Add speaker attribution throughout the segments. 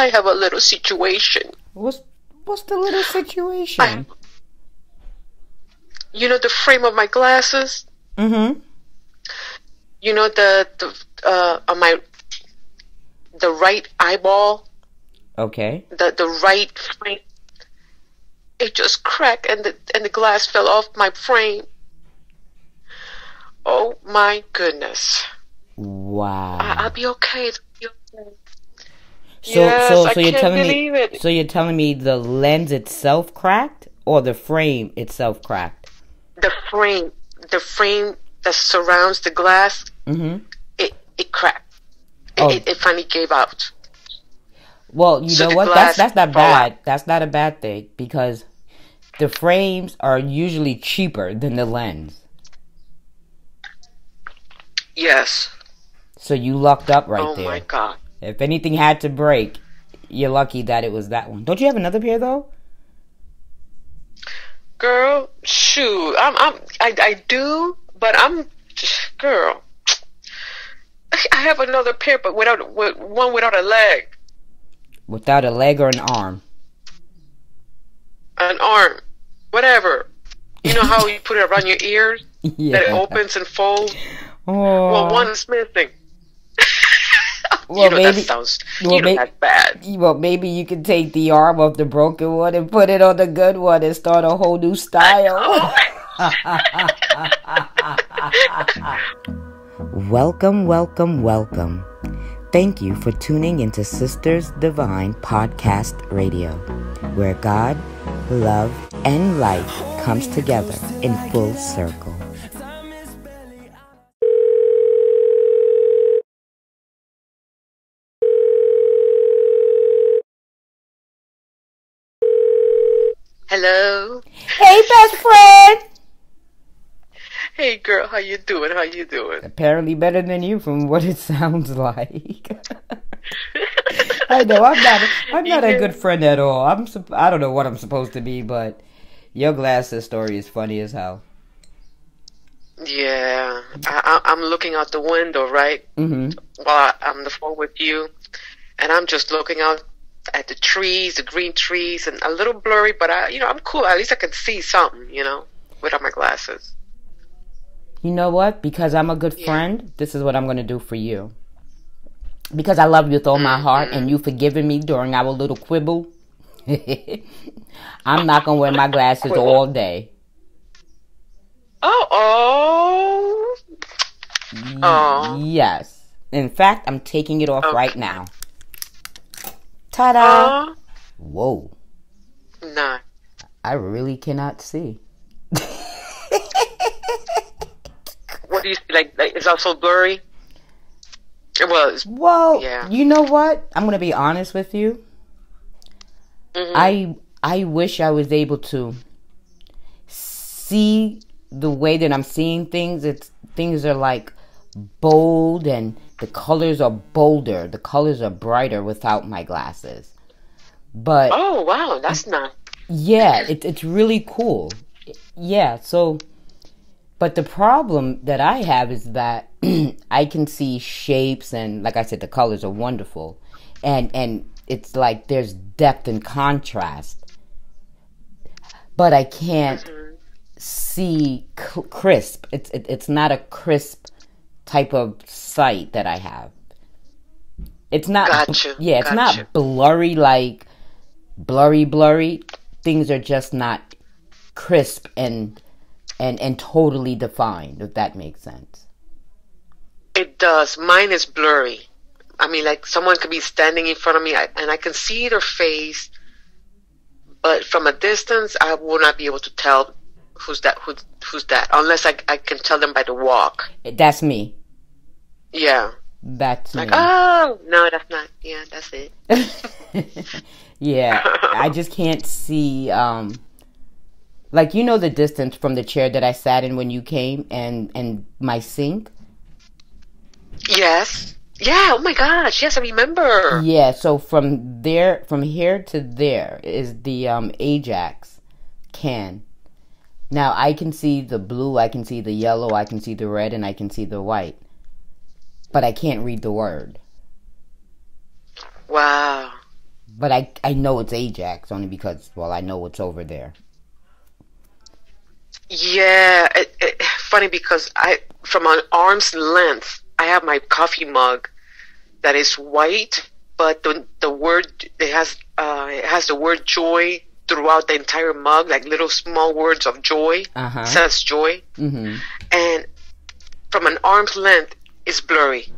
Speaker 1: I have a little situation.
Speaker 2: What's what's the little situation?
Speaker 1: You know the frame of my glasses.
Speaker 2: Mm-hmm.
Speaker 1: You know the the uh on my the right eyeball,
Speaker 2: Okay.
Speaker 1: the the right frame. It just cracked and the and the glass fell off my frame. Oh my goodness!
Speaker 2: Wow.
Speaker 1: I, I'll be okay. It'll be okay.
Speaker 2: So
Speaker 1: yes,
Speaker 2: so
Speaker 1: I
Speaker 2: so you're telling
Speaker 1: believe
Speaker 2: me
Speaker 1: it.
Speaker 2: so you're telling me the lens itself cracked or the frame itself cracked?
Speaker 1: the frame, the frame that surrounds the glass,
Speaker 2: Mm-hmm.
Speaker 1: it it cracked. It,
Speaker 2: Oh.
Speaker 1: it, it finally gave out.
Speaker 2: Well, you
Speaker 1: So
Speaker 2: know what? That's that's not
Speaker 1: fall out.
Speaker 2: bad. That's not a bad thing because the frames are usually cheaper than the lens.
Speaker 1: Yes.
Speaker 2: So you lucked up right
Speaker 1: oh
Speaker 2: there.
Speaker 1: Oh my god.
Speaker 2: If anything had to break, you're lucky that it was that one. Don't you have another pair though?
Speaker 1: Girl, shoot. I'm I'm I I do, but I'm girl. I have another pair but without with one without a leg.
Speaker 2: Without a leg or an arm.
Speaker 1: An arm. Whatever. You know how you put it around your ears?
Speaker 2: yeah.
Speaker 1: That it opens and folds?
Speaker 2: Oh.
Speaker 1: Well one is missing.
Speaker 2: Well,
Speaker 1: you know
Speaker 2: maybe-
Speaker 1: that sounds
Speaker 2: well,
Speaker 1: you know bad.
Speaker 2: Well, maybe you can take the arm of the broken one and put it on the good one and start a whole new style. welcome, welcome, welcome. Thank you for tuning into Sisters Divine Podcast Radio, where God, love, and life comes together in full circle.
Speaker 1: Hello.
Speaker 2: Hey, best friend!
Speaker 1: Hey girl, how you doing? How you doing?
Speaker 2: Apparently better than you from what it sounds like. I know I'm not. I'm not a good friend at all. I'm. I don't know what I'm supposed to be, but your glasses story is funny as hell.
Speaker 1: Yeah, I, I, I'm looking out the window, right?
Speaker 2: hmm
Speaker 1: While I'm on the phone with you, and I'm just looking out at the trees, the green trees, and a little blurry, but I, you know, I'm cool. At least I can see something, you know, without my glasses.
Speaker 2: You know what? Because I'm a good
Speaker 1: Yeah.
Speaker 2: friend, this is what I'm gonna do for you. Because I love you with all my mm-hmm. heart, and you forgiven me during our little quibble. I'm not gonna wear my glasses
Speaker 1: Quibble.
Speaker 2: all day.
Speaker 1: Oh, oh, oh.
Speaker 2: Yes. In fact, I'm taking it off
Speaker 1: Okay.
Speaker 2: right now. Ta-da!
Speaker 1: Oh,
Speaker 2: Whoa.
Speaker 1: nah.
Speaker 2: I really cannot see.
Speaker 1: What do you like? like it's also blurry. It was.
Speaker 2: Well,
Speaker 1: Yeah.
Speaker 2: you know what? I'm gonna be honest with you.
Speaker 1: Mhm.
Speaker 2: I I wish I was able to see the way that I'm seeing things. It's things are like bold and the colors are bolder. The colors are brighter without my glasses. But
Speaker 1: Oh wow, that's mm. not.
Speaker 2: Yeah, it, it's really cool. Yeah, so, but the problem that I have is that I can see shapes and, like I said, the colors are wonderful, and and it's like there's depth and contrast, but I can't mm-hmm. see c- crisp. It's it, it's not a crisp type of sight that I have. It's not.
Speaker 1: Gotcha,
Speaker 2: Yeah, it's
Speaker 1: gotcha.
Speaker 2: not blurry like blurry blurry things are just not crisp and and and totally defined if that makes sense
Speaker 1: It does. Mine is blurry. I mean, like someone could be standing in front of me, and I can see their face, but from a distance, I will not be able to tell who's that. Who's who's that? Unless I I can tell them by the walk.
Speaker 2: that's me
Speaker 1: Yeah.
Speaker 2: that's
Speaker 1: Like,
Speaker 2: me
Speaker 1: oh no, that's not. Yeah, that's it.
Speaker 2: yeah i just can't see um like you know the distance from the chair that i sat in when you came and and my sink
Speaker 1: Yes. Yeah. Oh my gosh. Yes, I remember.
Speaker 2: yeah so from there from here to there is the um ajax can now i can see the blue i can see the yellow i can see the red and i can see the white but i can't read the word
Speaker 1: Wow.
Speaker 2: but I I know it's Ajax only because well I know it's over there.
Speaker 1: Yeah, it, it, funny because I from an arm's length I have my coffee mug that is white, but the the word it has uh, it has the word joy throughout the entire mug, like little small words of joy.
Speaker 2: Uh-huh.
Speaker 1: Says joy,
Speaker 2: hmm
Speaker 1: and from an arm's length, it's blurry.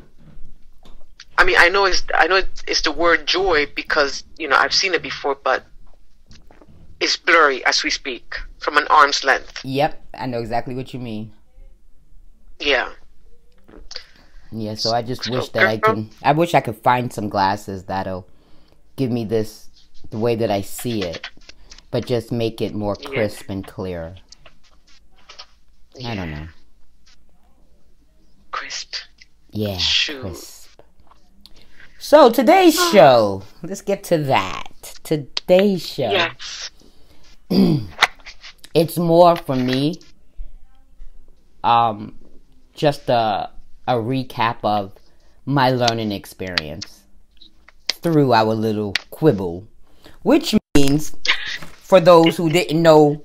Speaker 1: I mean, I know it's I know it's the word joy because you know I've seen it before, but it's blurry as we speak from an arm's length.
Speaker 2: Yep, I know exactly what you mean.
Speaker 1: Yeah.
Speaker 2: Yeah, so I just wish that I can. I wish I could find some glasses that'll give me this the way that I see it, but just make it more
Speaker 1: Yeah.
Speaker 2: crisp and clear. I don't know.
Speaker 1: Crisp.
Speaker 2: Yeah, crisp. So today's show. Let's get to that. Today's show.
Speaker 1: Yes.
Speaker 2: It's more for me. Um, just a a recap of my learning experience through our little quibble, which means for those who didn't know,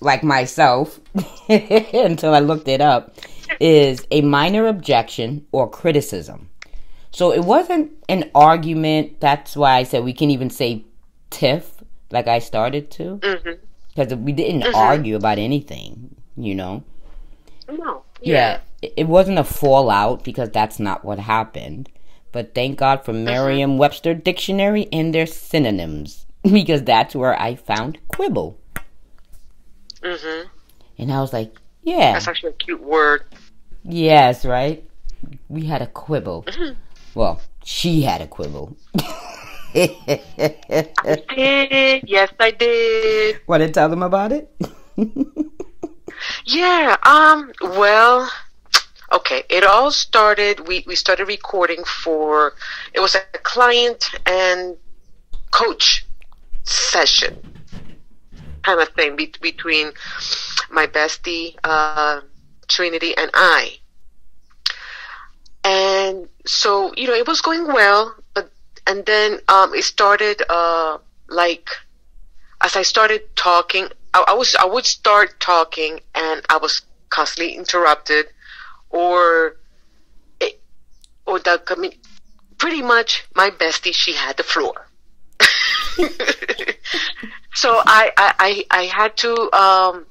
Speaker 2: like myself, until I looked it up, is a minor objection or criticism. So it wasn't an argument. That's why I said we can even say tiff, like I started to,
Speaker 1: mm-hmm.
Speaker 2: because we didn't mm-hmm. argue about anything, you know.
Speaker 1: No.
Speaker 2: Yeah, it it wasn't a fallout because that's not what happened. But thank God for mm-hmm. Merriam-Webster dictionary and their synonyms because that's where I found quibble.
Speaker 1: hmm
Speaker 2: And I was like, yeah,
Speaker 1: That's actually a cute word.
Speaker 2: Yes, right? We had a quibble. Well, she had a quibble.
Speaker 1: I did. Yes, I did.
Speaker 2: Want to tell them about it?
Speaker 1: Yeah. Um. Well. Okay. It all started. We we started recording for. It was a client and coach session kind of thing be- between my bestie uh, Trinity and I. And so you know it was going well, but and then um, it started uh, like as I started talking, I, I was I would start talking and I was constantly interrupted, or it, or the I pretty much my bestie she had the floor. so I, I I I had to um,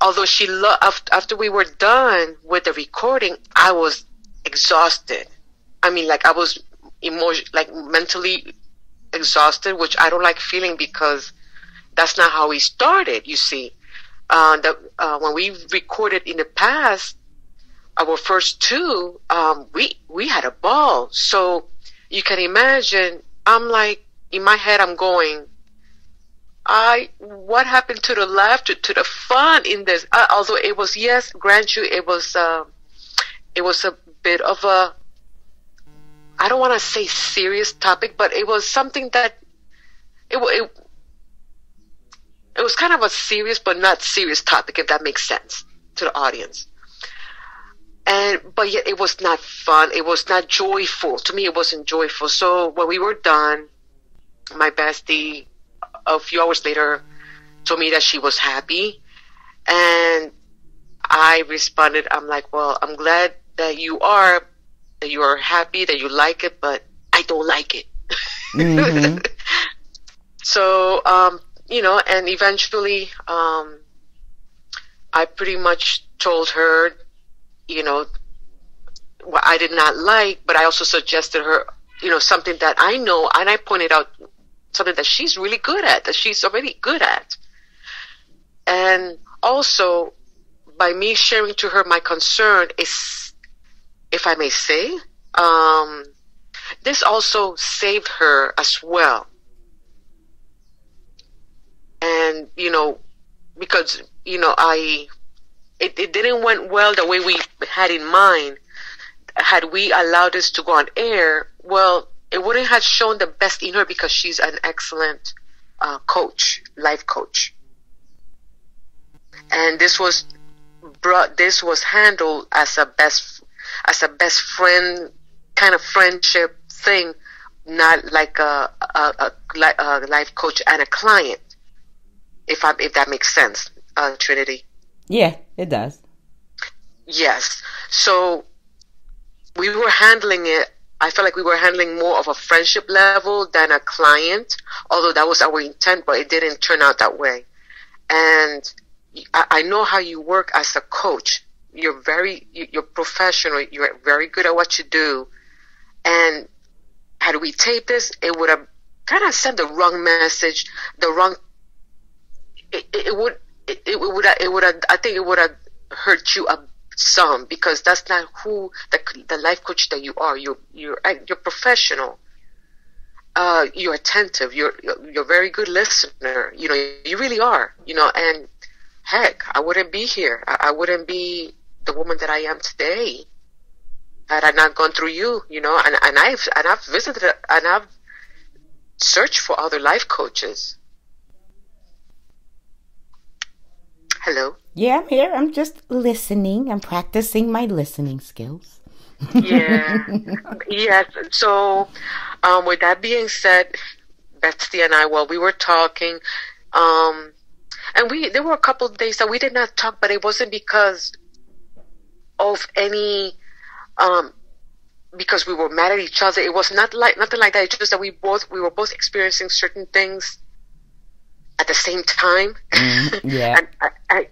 Speaker 1: although she lo- after, we were done with the recording, I was exhausted. I mean, like I was emotion like mentally exhausted, which I don't like feeling because that's not how we started. You see, uh, the, uh, when we recorded in the past, our first two, um, we we had a ball. So you can imagine. I'm like in my head, I'm going. I what happened to the laughter, to the fun in this? Uh, although it was yes, grant you, it was uh, it was a bit of a I don't want to say serious topic, but it was something that it, it it was kind of a serious but not serious topic, if that makes sense to the audience. And but yet it was not fun. It was not joyful. To me, it wasn't joyful. So when we were done, my bestie, a few hours later, told me that she was happy, and I responded, I'm like, well, I'm glad that you are, that you are happy, that you like it, but I don't like it.
Speaker 2: Mhm.
Speaker 1: so, um, you know, and eventually, um, I pretty much told her, you know, what I did not like, but I also suggested her, you know, something that I know, and I pointed out something that she's really good at, that she's already good at. And also, by me sharing to her my concern is, if I may say, um, this also saved her as well. And, you know, because, you know, I, it, it didn't went well the way we had in mind. Had we allowed this to go on air, well, it wouldn't have shown the best in her because she's an excellent uh, coach, life coach. And this was brought, this was handled as a best, as a best friend kind of friendship thing not like a, a, a, a life coach and a client. If I if that makes sense, uh, Trinity.
Speaker 2: Yeah, it does.
Speaker 1: Yes. So we were handling it. I felt like we were handling more of a friendship level than a client, although that was our intent, but it didn't turn out that way. And I, know how you work as a coach. You're very, you're professional. You're very good at what you do. And had we taped this, it would have kind of sent the wrong message, the wrong. It, it would, it, it would, it would have. I think it would have hurt you a some because that's not who the the life coach that you are. You're you're you're professional. Uh, you're attentive. You're you're a very good listener. You know, you really are. You know, and heck, I wouldn't be here. I, I wouldn't be the woman that I am today had I not gone through you. You know, and and I've and I've visited and I've searched for other life coaches. Hello.
Speaker 2: Yeah, I'm here. I'm just listening. I'm practicing my listening skills.
Speaker 1: yeah. yes. So, um, with that being said, bestie and I, well, we were talking, um, and we there were a couple of days that we did not talk, but it wasn't because of any, um, because we were mad at each other. It was not like nothing like that. It's just that we both we were both experiencing certain things at the same time.
Speaker 2: Mm, yeah.
Speaker 1: and I, I,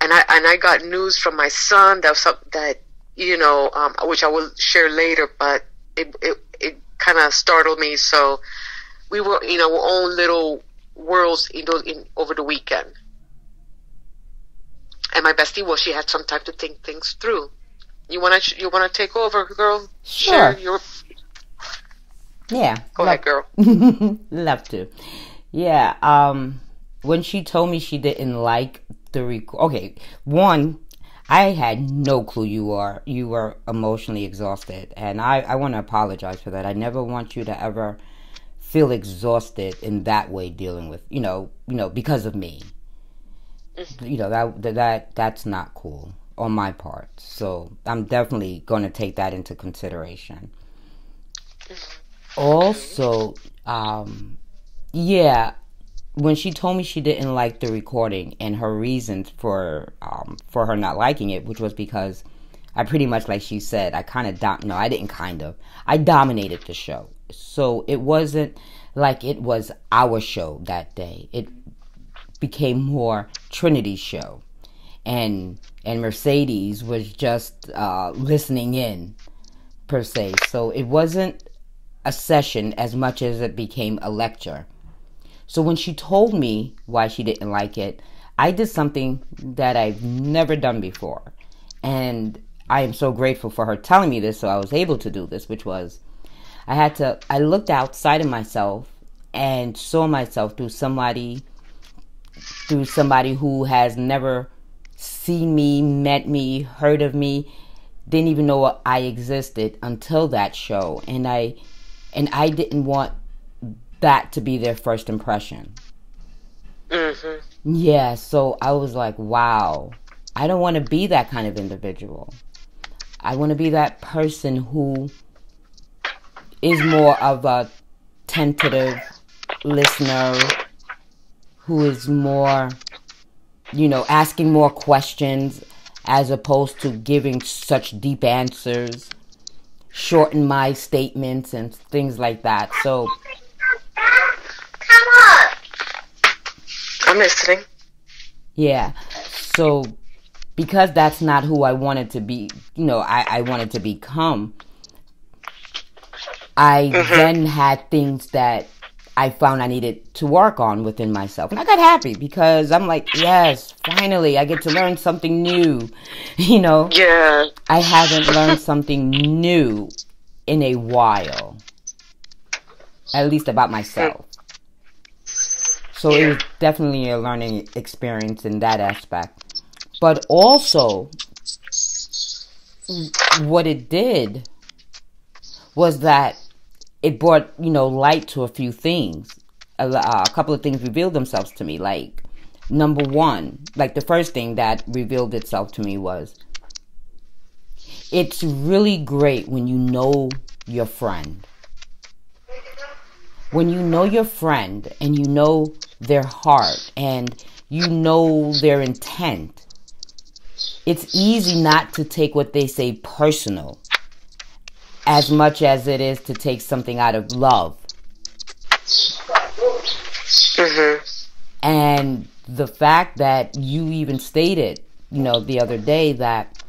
Speaker 1: and I and I got news from my son that some, that you know, um, which I will share later, but it it, it kind of startled me. So we were in our own little worlds in, those, in over the weekend. And my bestie, well, she had some time to think things through. You wanna you wanna take over, girl?
Speaker 2: Sure.
Speaker 1: Share your
Speaker 2: yeah.
Speaker 1: Go
Speaker 2: love,
Speaker 1: ahead, girl.
Speaker 2: love to. Yeah. Um, when she told me she didn't like record. Okay, one, I had no clue you are you were emotionally exhausted, and I I want to apologize for that. I never want you to ever feel exhausted in that way dealing with you know you know because of me. Mm-hmm. You know that that that's not cool on my part. So I'm definitely going to take that into consideration. Mm-hmm. Also, um, yeah, when she told me she didn't like the recording and her reasons for um, for her not liking it, which was because I pretty much, like she said, I kind of dom- no, I didn't kind of, I dominated the show, so it wasn't like it was our show that day. It became more Trinity's show, and and Mercedes was just uh, listening in per se. So it wasn't a session as much as it became a lecture so when she told me why she didn't like it, I did something that I've never done before. And I am so grateful for her telling me this so I was able to do this, which was I had to I looked outside of myself and saw myself through somebody through somebody who has never seen me, met me, heard of me, didn't even know I existed until that show. And I and I didn't want that to be their first impression.
Speaker 1: Mm-hmm.
Speaker 2: Yeah, so I was like, wow, I don't want to be that kind of individual. I want to be that person who is more of a tentative listener, who is more, you know, asking more questions as opposed to giving such deep answers, shorten my statements and things like that. So
Speaker 1: I'm listening.
Speaker 2: Yeah. So because that's not who I wanted to be, you know, I, I wanted to become, I mm-hmm. then had things that I found I needed to work on within myself. And I got happy because I'm like, yes, finally I get to learn something new. You know?
Speaker 1: Yeah.
Speaker 2: I haven't learned something new in a while. At least about myself. So it was definitely a learning experience in that aspect. But also, what it did was that it brought, you know, light to a few things. A, uh, a couple of things revealed themselves to me. Like, number one, like the first thing that revealed itself to me was it's really great when you know your friend when you know your friend and you know their heart and you know their intent, it's easy not to take what they say personal as much as it is to take something out of love.
Speaker 1: Mm-hmm.
Speaker 2: And the fact that you even stated, you know, the other day that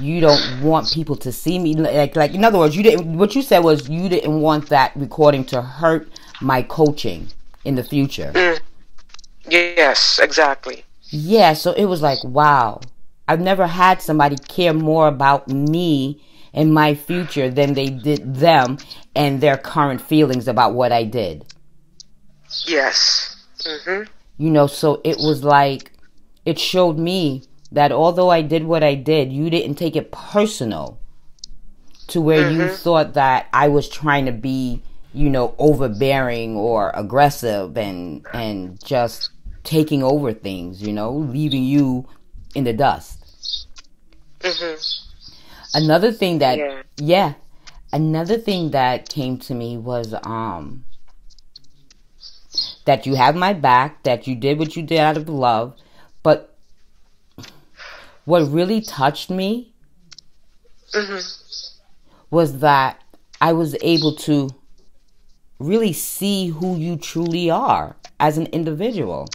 Speaker 2: you don't want people to see me like like in other words, you didn't what you said was you didn't want that recording to hurt my coaching in the future.
Speaker 1: Mm. Yes, exactly.
Speaker 2: Yeah, so it was like, wow. I've never had somebody care more about me and my future than they did them and their current feelings about what I did.
Speaker 1: Yes. Mm-hmm.
Speaker 2: You know, so it was like, it showed me that although I did what I did, you didn't take it personal to where mm-hmm. you thought that I was trying to be, you know, overbearing or aggressive and and just taking over things, you know, leaving you in the dust.
Speaker 1: Mm-hmm.
Speaker 2: Another thing that yeah. yeah, another thing that came to me was um that you have my back, that you did what you did out of love, but what really touched me
Speaker 1: mm-hmm.
Speaker 2: was that I was able to really see who you truly are as an individual.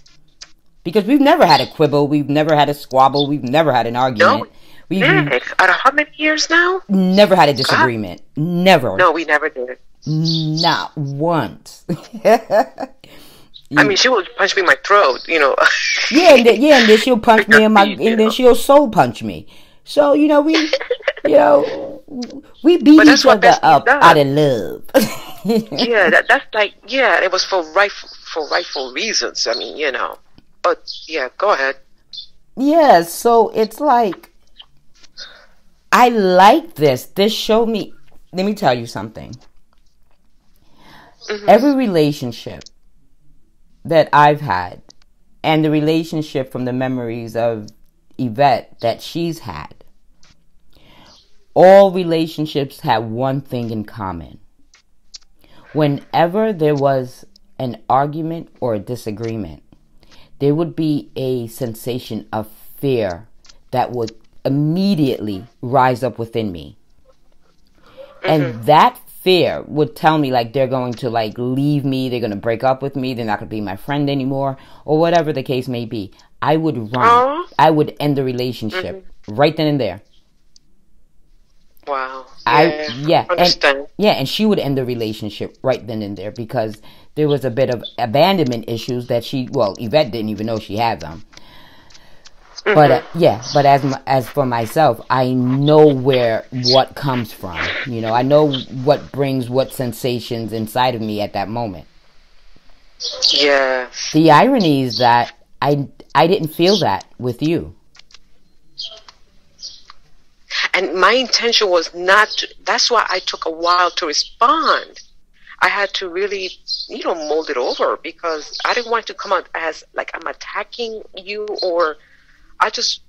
Speaker 2: Because we've never had a quibble, we've never had a squabble, we've never had an argument.
Speaker 1: No. We've Nick, out of how many years now?
Speaker 2: Never had a disagreement. God. Never.
Speaker 1: No, we never did.
Speaker 2: Not once.
Speaker 1: I mean, she would punch me in my throat, you know.
Speaker 2: yeah, and then, yeah, and then she'll punch me in my, and then she'll soul punch me. So you know, we, you know, we beat each other up out of love.
Speaker 1: yeah, that, that's like, yeah, it was for rightful, for rightful reasons. I mean, you know, but yeah, go ahead.
Speaker 2: Yeah, so it's like, I like this. This showed me. Let me tell you something. Mm-hmm. Every relationship that I've had and the relationship from the memories of Yvette that she's had, all relationships have one thing in common. Whenever there was an argument or a disagreement, there would be a sensation of fear that would immediately rise up within me. Mm-hmm. And that fear would tell me like they're going to like leave me, they're going to break up with me, they're not going to be my friend anymore, or whatever the case may be. I would run. I would end the relationship mm-hmm. right then and there.
Speaker 1: Wow.
Speaker 2: I yeah, Understand. and yeah, and she would end the relationship right then and there because there was a bit of abandonment issues that she well Yvette didn't even know she had them. Mm-hmm. But uh, yeah, but as as for myself, I know where what comes from. You know, I know what brings what sensations inside of me at that moment.
Speaker 1: Yeah.
Speaker 2: The irony is that I I didn't feel that with you.
Speaker 1: And my intention was not. To, that's why I took a while to respond. I had to really, you know, mold it over because I didn't want to come out as like I'm attacking you or I just,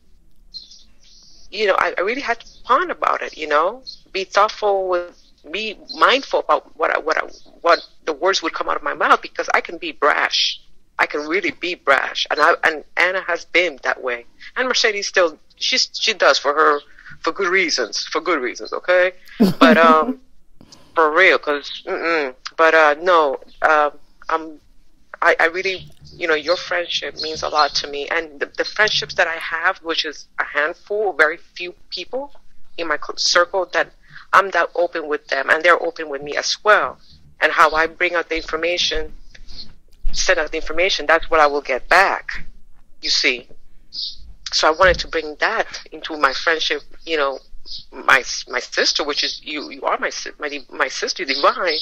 Speaker 1: you know, I, I really had to ponder about it. You know, be thoughtful with, be mindful about what I, what I, what the words would come out of my mouth because I can be brash. I can really be brash, and I and Anna has been that way, and Mercedes still she she does for her for good reasons, for good reasons, okay. But um, for real, cause but uh, no, uh, I'm I, I really you know, your friendship means a lot to me. And the, the friendships that I have, which is a handful, very few people in my circle, that I'm that open with them and they're open with me as well. And how I bring out the information, send out the information, that's what I will get back, you see. So I wanted to bring that into my friendship, you know, my my sister, which is you, you are my my my sister divine.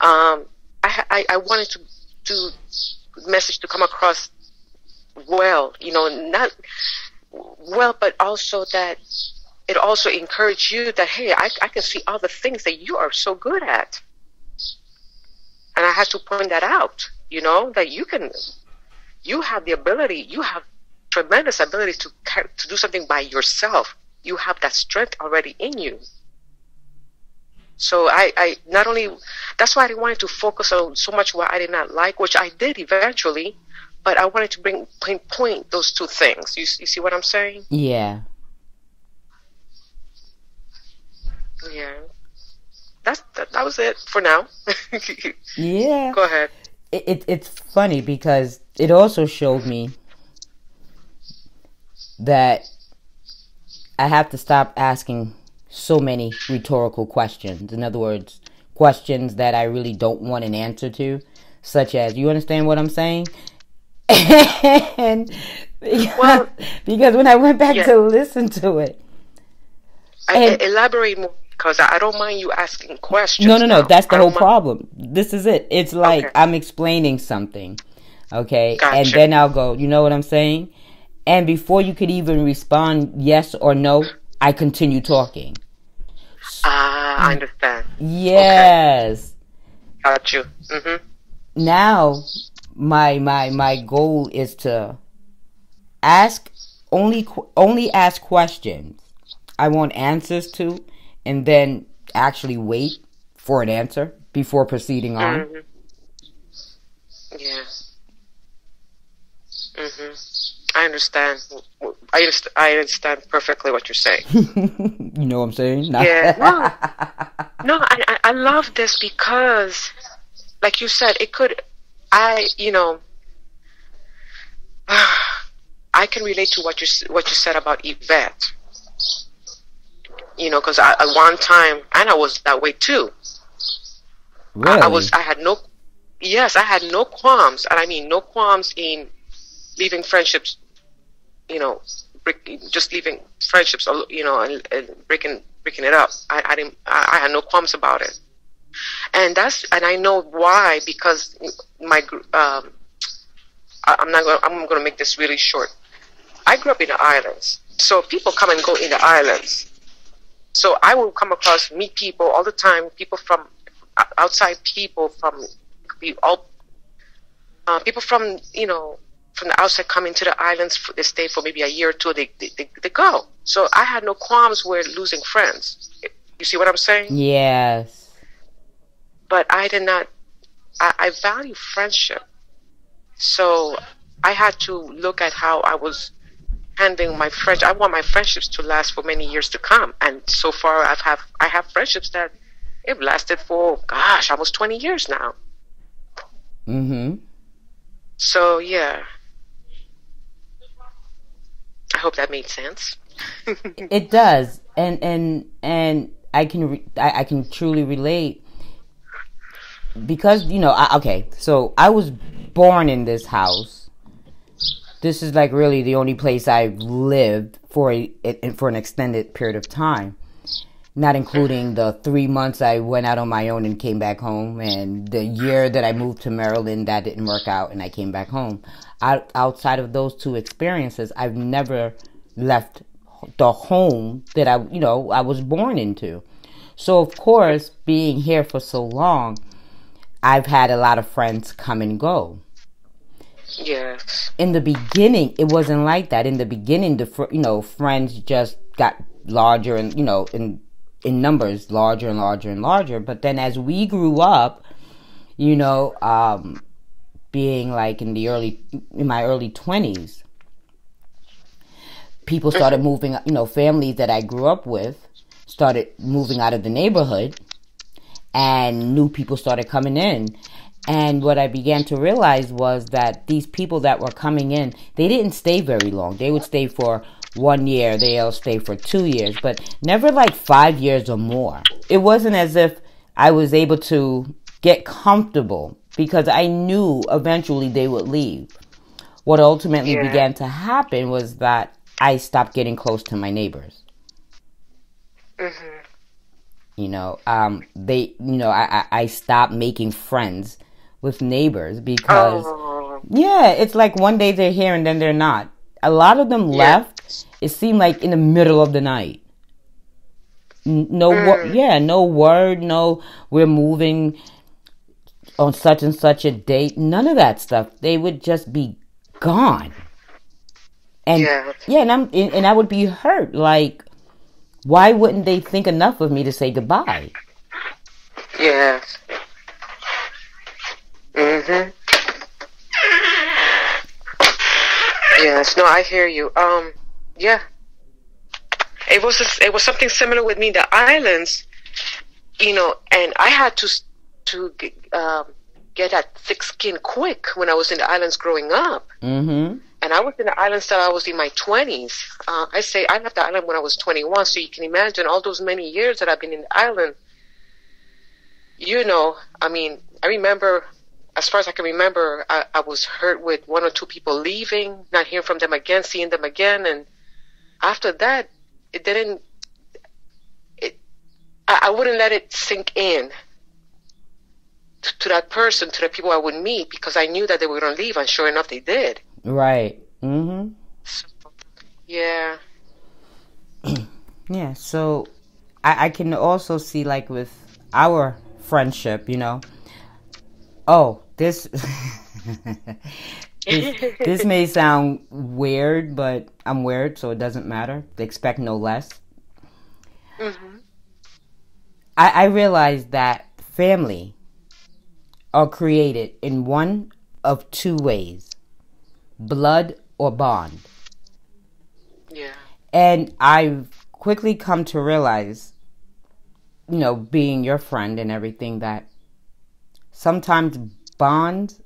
Speaker 1: Um, I, I I wanted to to message to come across well, you know, not well, but also that it also encouraged you that, hey, I, I can see all the things that you are so good at. And I had to point that out, you know, that you can, you have the ability, you have tremendous ability to, to do something by yourself. You have that strength already in you. So I, I not only that's why I didn't want to focus on so much what I did not like, which I did eventually, but I wanted to bring pinpoint those two things. You, you see what I'm saying?
Speaker 2: Yeah.
Speaker 1: Yeah. That's that, that was it for now.
Speaker 2: yeah.
Speaker 1: Go ahead.
Speaker 2: It, it it's funny because it also showed me that I have to stop asking so many rhetorical questions. In other words, questions that I really don't want an answer to, such as, you understand what I'm saying? and because, well, because when I went back yeah. to listen to it,
Speaker 1: I, elaborate more because I don't mind you asking questions.
Speaker 2: No, no, no. Now. That's the whole mind. problem. This is it. It's like okay. I'm explaining something, okay, gotcha. and then I'll go. You know what I'm saying? And before you could even respond yes or no, I continue talking.
Speaker 1: Ah, I understand.
Speaker 2: Yes.
Speaker 1: Okay. Got you. Mm-hmm.
Speaker 2: Now, my my my goal is to ask only only ask questions I want answers to, and then actually wait for an answer before proceeding on.
Speaker 1: Mm-hmm. Yeah. Mhm. I understand. I understand. I understand perfectly what you're saying.
Speaker 2: you know what I'm saying?
Speaker 1: yeah. No. no. I I love this because, like you said, it could. I you know. I can relate to what you what you said about Yvette. You know, because at one time, and I was that way too.
Speaker 2: Really?
Speaker 1: I, I was. I had no. Yes, I had no qualms, and I mean no qualms in leaving friendships you know, break, just leaving friendships, you know, and, and breaking breaking it up. I, I didn't. I, I had no qualms about it, and that's and I know why because my um, I, I'm not going. I'm going to make this really short. I grew up in the islands, so people come and go in the islands. So I will come across meet people all the time. People from outside, people from all uh, people from you know from the outside come into the islands. For, they stay for maybe a year or two. They, they, they, they go. So I had no qualms with losing friends. You see what I'm saying?
Speaker 2: Yes.
Speaker 1: But I did not. I, I value friendship. So I had to look at how I was handling my friends. I want my friendships to last for many years to come. And so far, I've have I have friendships that have lasted for gosh, almost twenty years now.
Speaker 2: Mm-hmm.
Speaker 1: So yeah, I hope that made sense.
Speaker 2: it does, and and and I can re- I, I, can truly relate because you know I, okay, so I was born in this house. This is like really the only place I've lived for a, for an extended period of time, not including the three months I went out on my own and came back home, and the year that I moved to Maryland that didn't work out and I came back home out, outside of those two experiences, I've never left the home that I, you know, I was born into. So of course, being here for so long, I've had a lot of friends come and go.
Speaker 1: Yes.
Speaker 2: In the beginning, it wasn't like that. In the beginning, the fr- you know friends just got larger and you know in in numbers larger and larger and larger. But then as we grew up, you know, um, being like in the early in my early 20s people started moving you know families that i grew up with started moving out of the neighborhood and new people started coming in. And what i began to realize was that these people that were coming in they didn't stay very long. They would stay for one year they'll stay for two years but never like five years or more. It wasn't as if i was able to get comfortable because I knew eventually they would leave. What ultimately yeah. began to happen was that I stopped getting close to my neighbors.
Speaker 1: Mm-hmm.
Speaker 2: You know, um, they, you know, I, I, stopped making friends with neighbors because, oh. yeah, it's like one day they're here and then they're not. A lot of them yeah. left. It seemed like in the middle of the night. No, mm. yeah, no word, no, we're moving on such and such a date. None of that stuff. They would just be gone. And yeah, yeah and I'm and, and I would be hurt. Like, why wouldn't they think enough of me to say goodbye?
Speaker 1: Yeah. Mhm. Yes. No, I hear you. Um. Yeah. It was it was something similar with me. The islands, you know, and I had to to um, get that thick skin quick when I was in the islands growing up.
Speaker 2: Mm-hmm.
Speaker 1: And I was in the islands till I was in my twenties. Uh, I say I left the island when I was twenty one, so you can imagine all those many years that I've been in the island. You know, I mean, I remember as far as I can remember, I, I was hurt with one or two people leaving, not hearing from them again, seeing them again, and after that, it didn't. It, I, I wouldn't let it sink in to, that person, to the people I would meet, because I knew that they were going to leave, and sure enough, they did.
Speaker 2: Right. Mm-hmm.
Speaker 1: So, yeah.
Speaker 2: yeah. So, I, I can also see like with our friendship, you know. Oh, this this, this may sound weird, but I'm weird, so it doesn't matter. Expect no less.
Speaker 1: Mm-hmm.
Speaker 2: I, I realize that family are created in one of two ways blood or bond.
Speaker 1: Yeah.
Speaker 2: And I've quickly come to realize, you know, being your friend and everything, that sometimes bonds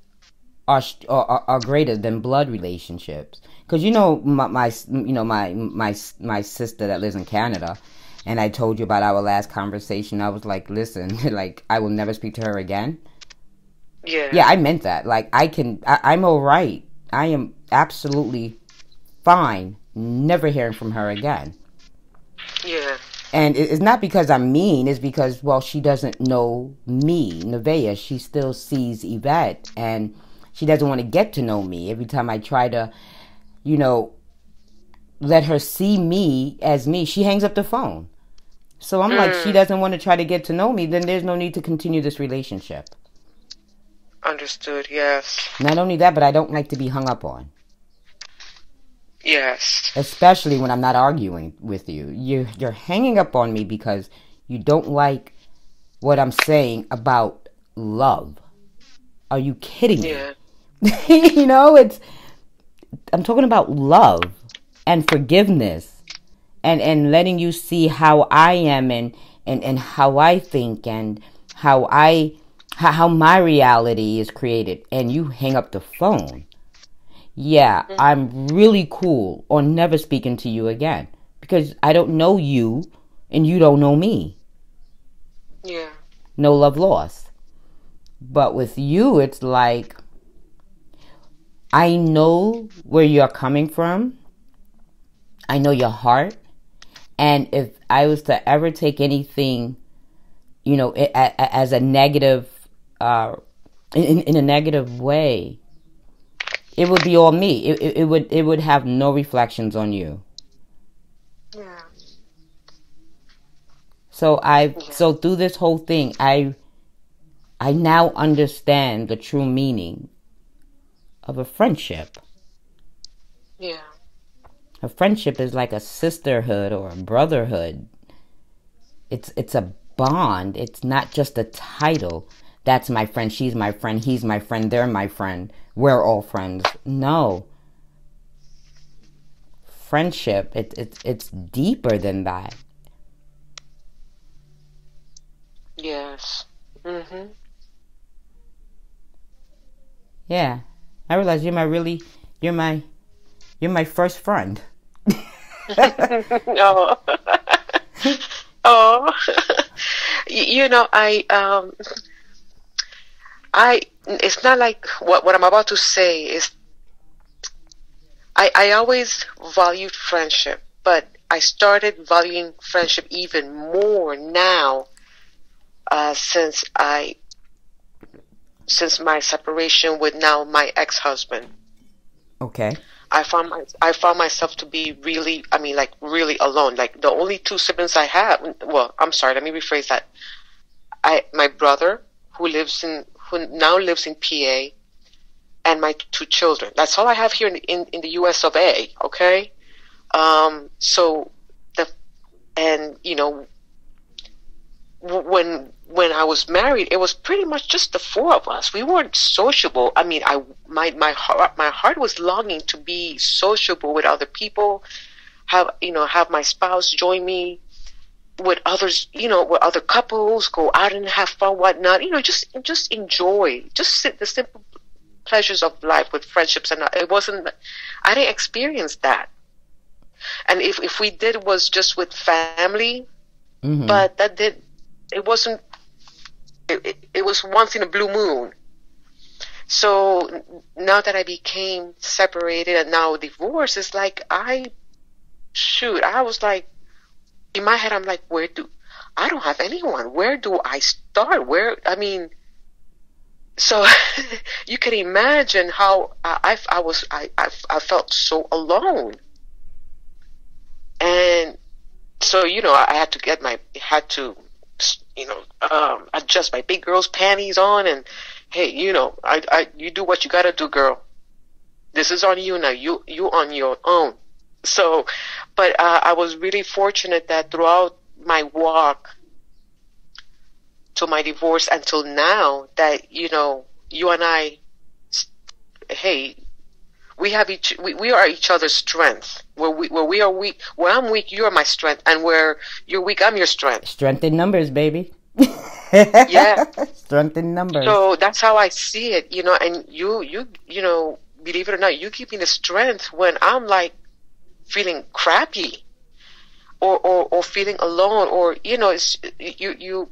Speaker 2: are are, are greater than blood relationships. Because you know my, my you know my my my sister that lives in Canada, and I told you about our last conversation. I was like, listen, like I will never speak to her again.
Speaker 1: Yeah.
Speaker 2: Yeah, I meant that. Like I can, I, I'm all right. I am absolutely fine. Never hearing from her again.
Speaker 1: Yeah.
Speaker 2: And it's not because I'm mean, it's because, well, she doesn't know me, Nevaeh. She still sees Yvette, and she doesn't want to get to know me. Every time I try to, you know, let her see me as me, she hangs up the phone. So I'm mm. like, she mm. doesn't want to try to get to know me, then there's no need to continue this relationship.
Speaker 1: Understood, yes.
Speaker 2: Not only that, but I don't like to be hung up on.
Speaker 1: Yes.
Speaker 2: Especially when I'm not arguing with you. You you're hanging up on me because you don't like what I'm saying about love. Are you kidding me? You know, it's I'm talking about love and forgiveness and and letting you see how I am and and and how I think and how I how my reality is created and you hang up the phone yeah, mm-hmm. I'm really cool on never speaking to you again because I don't know you and you don't know me.
Speaker 1: Yeah.
Speaker 2: No love lost. But with you, it's like I know where you're coming from. I know your heart. And if I was to ever take anything, you know, as a negative, uh, in, in a negative way, it would be all me. It, it, it would it would have no reflections on you.
Speaker 1: Yeah.
Speaker 2: So I yeah. so through this whole thing, I I now understand the true meaning of a friendship.
Speaker 1: Yeah.
Speaker 2: A friendship is like a sisterhood or a brotherhood. It's it's a bond. It's not just a title. That's my friend, she's my friend, he's my friend, they're my friend we're all friends. No. Friendship, it, it, it's deeper than that.
Speaker 1: Yes. Mm-hmm.
Speaker 2: Yeah. I realize you're my really, you're my, you're my first friend.
Speaker 1: no. oh. you know, I, um, I it's not like what what I'm about to say is I I always valued friendship, but I started valuing friendship even more now uh, since I since my separation with now my ex husband.
Speaker 2: Okay.
Speaker 1: I found my, I found myself to be really I mean like really alone. Like the only two siblings I have well, I'm sorry, let me rephrase that. I my brother who lives in who now lives in PA, and my two children. That's all I have here in, in, in the US of A, okay? Um, so, the, and, you know, when when I was married, it was pretty much just the four of us. We weren't sociable. I mean, I my my heart my heart was longing to be sociable with other people, have you know have my spouse join me with others, you know, with other couples, go out and have fun, whatnot. You know, just just enjoy, just sit the simple pleasures of life with friendships, and it wasn't. I didn't experience that. And if if we did it was just with family, mm-hmm. but that did it wasn't it, it, it was once in a blue moon so now that i became separated and now divorced it's like i shoot i was like in my head i'm like where do i don't have anyone where do i start where i mean so you can imagine how I, I, I was I, I, I felt so alone and so you know I had to get my had to you know, um, adjust my big girl's panties on, and hey, you know, I, I, you do what you gotta do, girl. This is on you now. You, you on your own. So, but uh, I was really fortunate that throughout my walk to my divorce until now, that you know, you and I, hey, we have each we, we are each other's strength. Where we where we are weak, where I'm weak, you are my strength, and where you're weak, I'm your strength.
Speaker 2: Strength in numbers, baby.
Speaker 1: yeah,
Speaker 2: strength in numbers.
Speaker 1: So that's how I see it, you know. And you you you know, believe it or not, you give me the strength when I'm like feeling crappy, or or or feeling alone, or you know, it's you you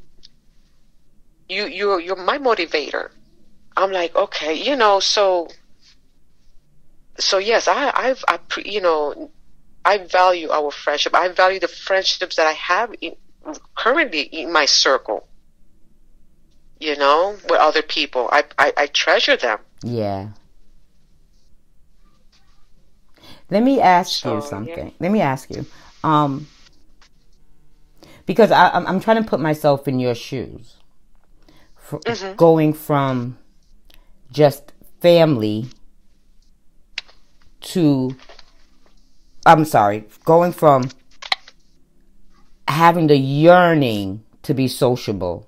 Speaker 1: you you you're my motivator. I'm like, okay, you know, so so yes, I, I've, I, you know, I value our friendship. I value the friendships that I have in, currently in my circle. You know, with other people, I, I, I treasure them.
Speaker 2: Yeah. Let me ask you something. Yeah. Let me ask you, um, because I, I'm, trying to put myself in your shoes. mm-hmm. Going from just family to I'm sorry, going from having the yearning to be sociable,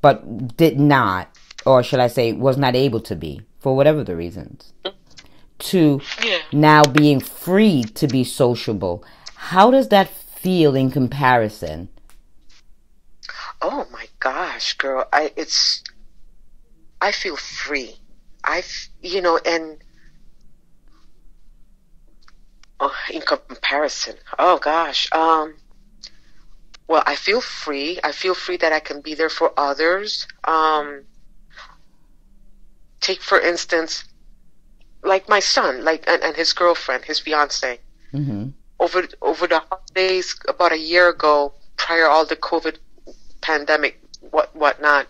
Speaker 2: but did not, or should I say, was not able to be, for whatever the reasons, to yeah. now being free to be sociable. How does that feel in comparison?
Speaker 1: Oh my gosh, girl, I it's I feel free. I you know, and oh, in comparison. Oh gosh. Um, well, I feel free. I feel free that I can be there for others. Um, take for instance, like my son, like and, and his girlfriend, his fiance. Mm-hmm. Over over the holidays, about a year ago, prior all the COVID pandemic, what whatnot,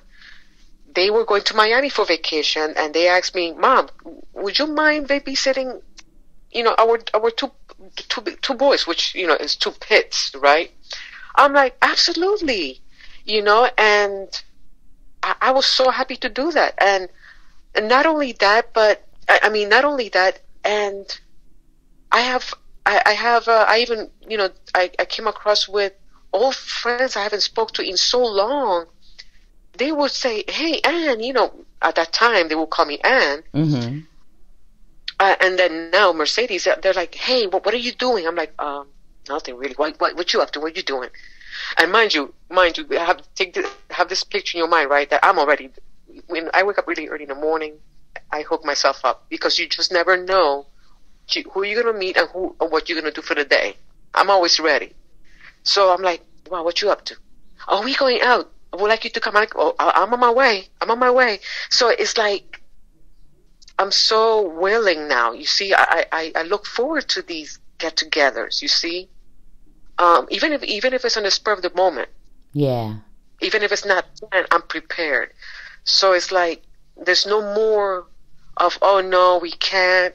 Speaker 1: they were going to Miami for vacation, and they asked me, "Mom, would you mind babysitting you know, our our two two two boys, which you know is two pits, right? I'm like, absolutely, you know, and I, I was so happy to do that, and and not only that, but I, I mean, not only that, and I have I, I have uh, I even you know I, I came across with old friends I haven't spoke to in so long. They would say, "Hey, Anne," you know, at that time they would call me Anne. Mm-hmm uh, and then now Mercedes, they're like, "Hey, what, what are you doing?" I'm like, um, "Nothing really. What, what, what you up to? What you doing?" And mind you, mind you, have take the, have this picture in your mind, right? That I'm already when I wake up really early in the morning, I hook myself up because you just never know who you're gonna meet and who what you're gonna do for the day. I'm always ready. So I'm like, "Wow, what you up to?" Are we going out. I would like you to come. out. oh, I'm on my way. I'm on my way. So it's like I'm so willing now. You see, I, I, I look forward to these get-togethers. You see, um, even if even if it's on the spur of the moment.
Speaker 2: Yeah.
Speaker 1: Even if it's not planned, I'm prepared. So it's like there's no more of oh no we can't.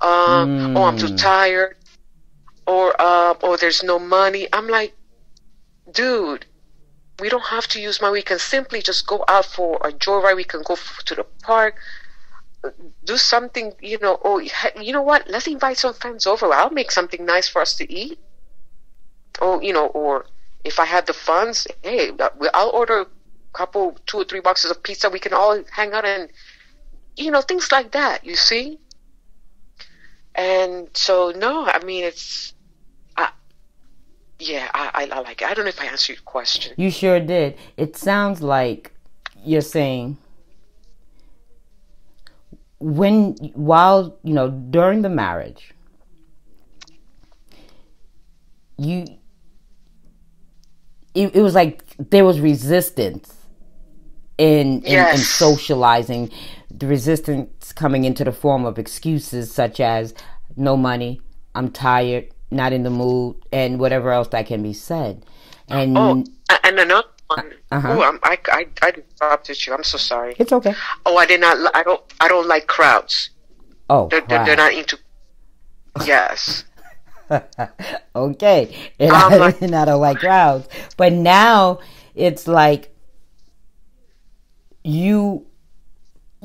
Speaker 1: Um, mm. Oh, I'm too mm. tired. Or uh, oh, there's no money. I'm like, dude, we don't have to use money. We can simply just go out for a joyride. We can go to the park do something, you know, oh, you know what? Let's invite some friends over. I'll make something nice for us to eat. Or, you know, or if I have the funds, hey, I'll order a couple, two or three boxes of pizza. We can all hang out and, you know, things like that. You see. And so, no, I mean, it's, I, yeah, I, I, I like it. I don't know if I answered your question.
Speaker 2: You sure did. It sounds like you're saying when while you know during the marriage you it, it was like there was resistance in, in, yes. in socializing the resistance coming into the form of excuses such as no money i'm tired not in the mood and whatever else that can be said. And
Speaker 1: oh, and another one. Uh-huh. oh i i i interrupted you. I'm so sorry.
Speaker 2: It's okay.
Speaker 1: Oh i did not i don't i don't like crowds.
Speaker 2: Oh
Speaker 1: they're, they're, they're not into yes.
Speaker 2: Okay. And, um, I, and I don't like crowds. But now it's like you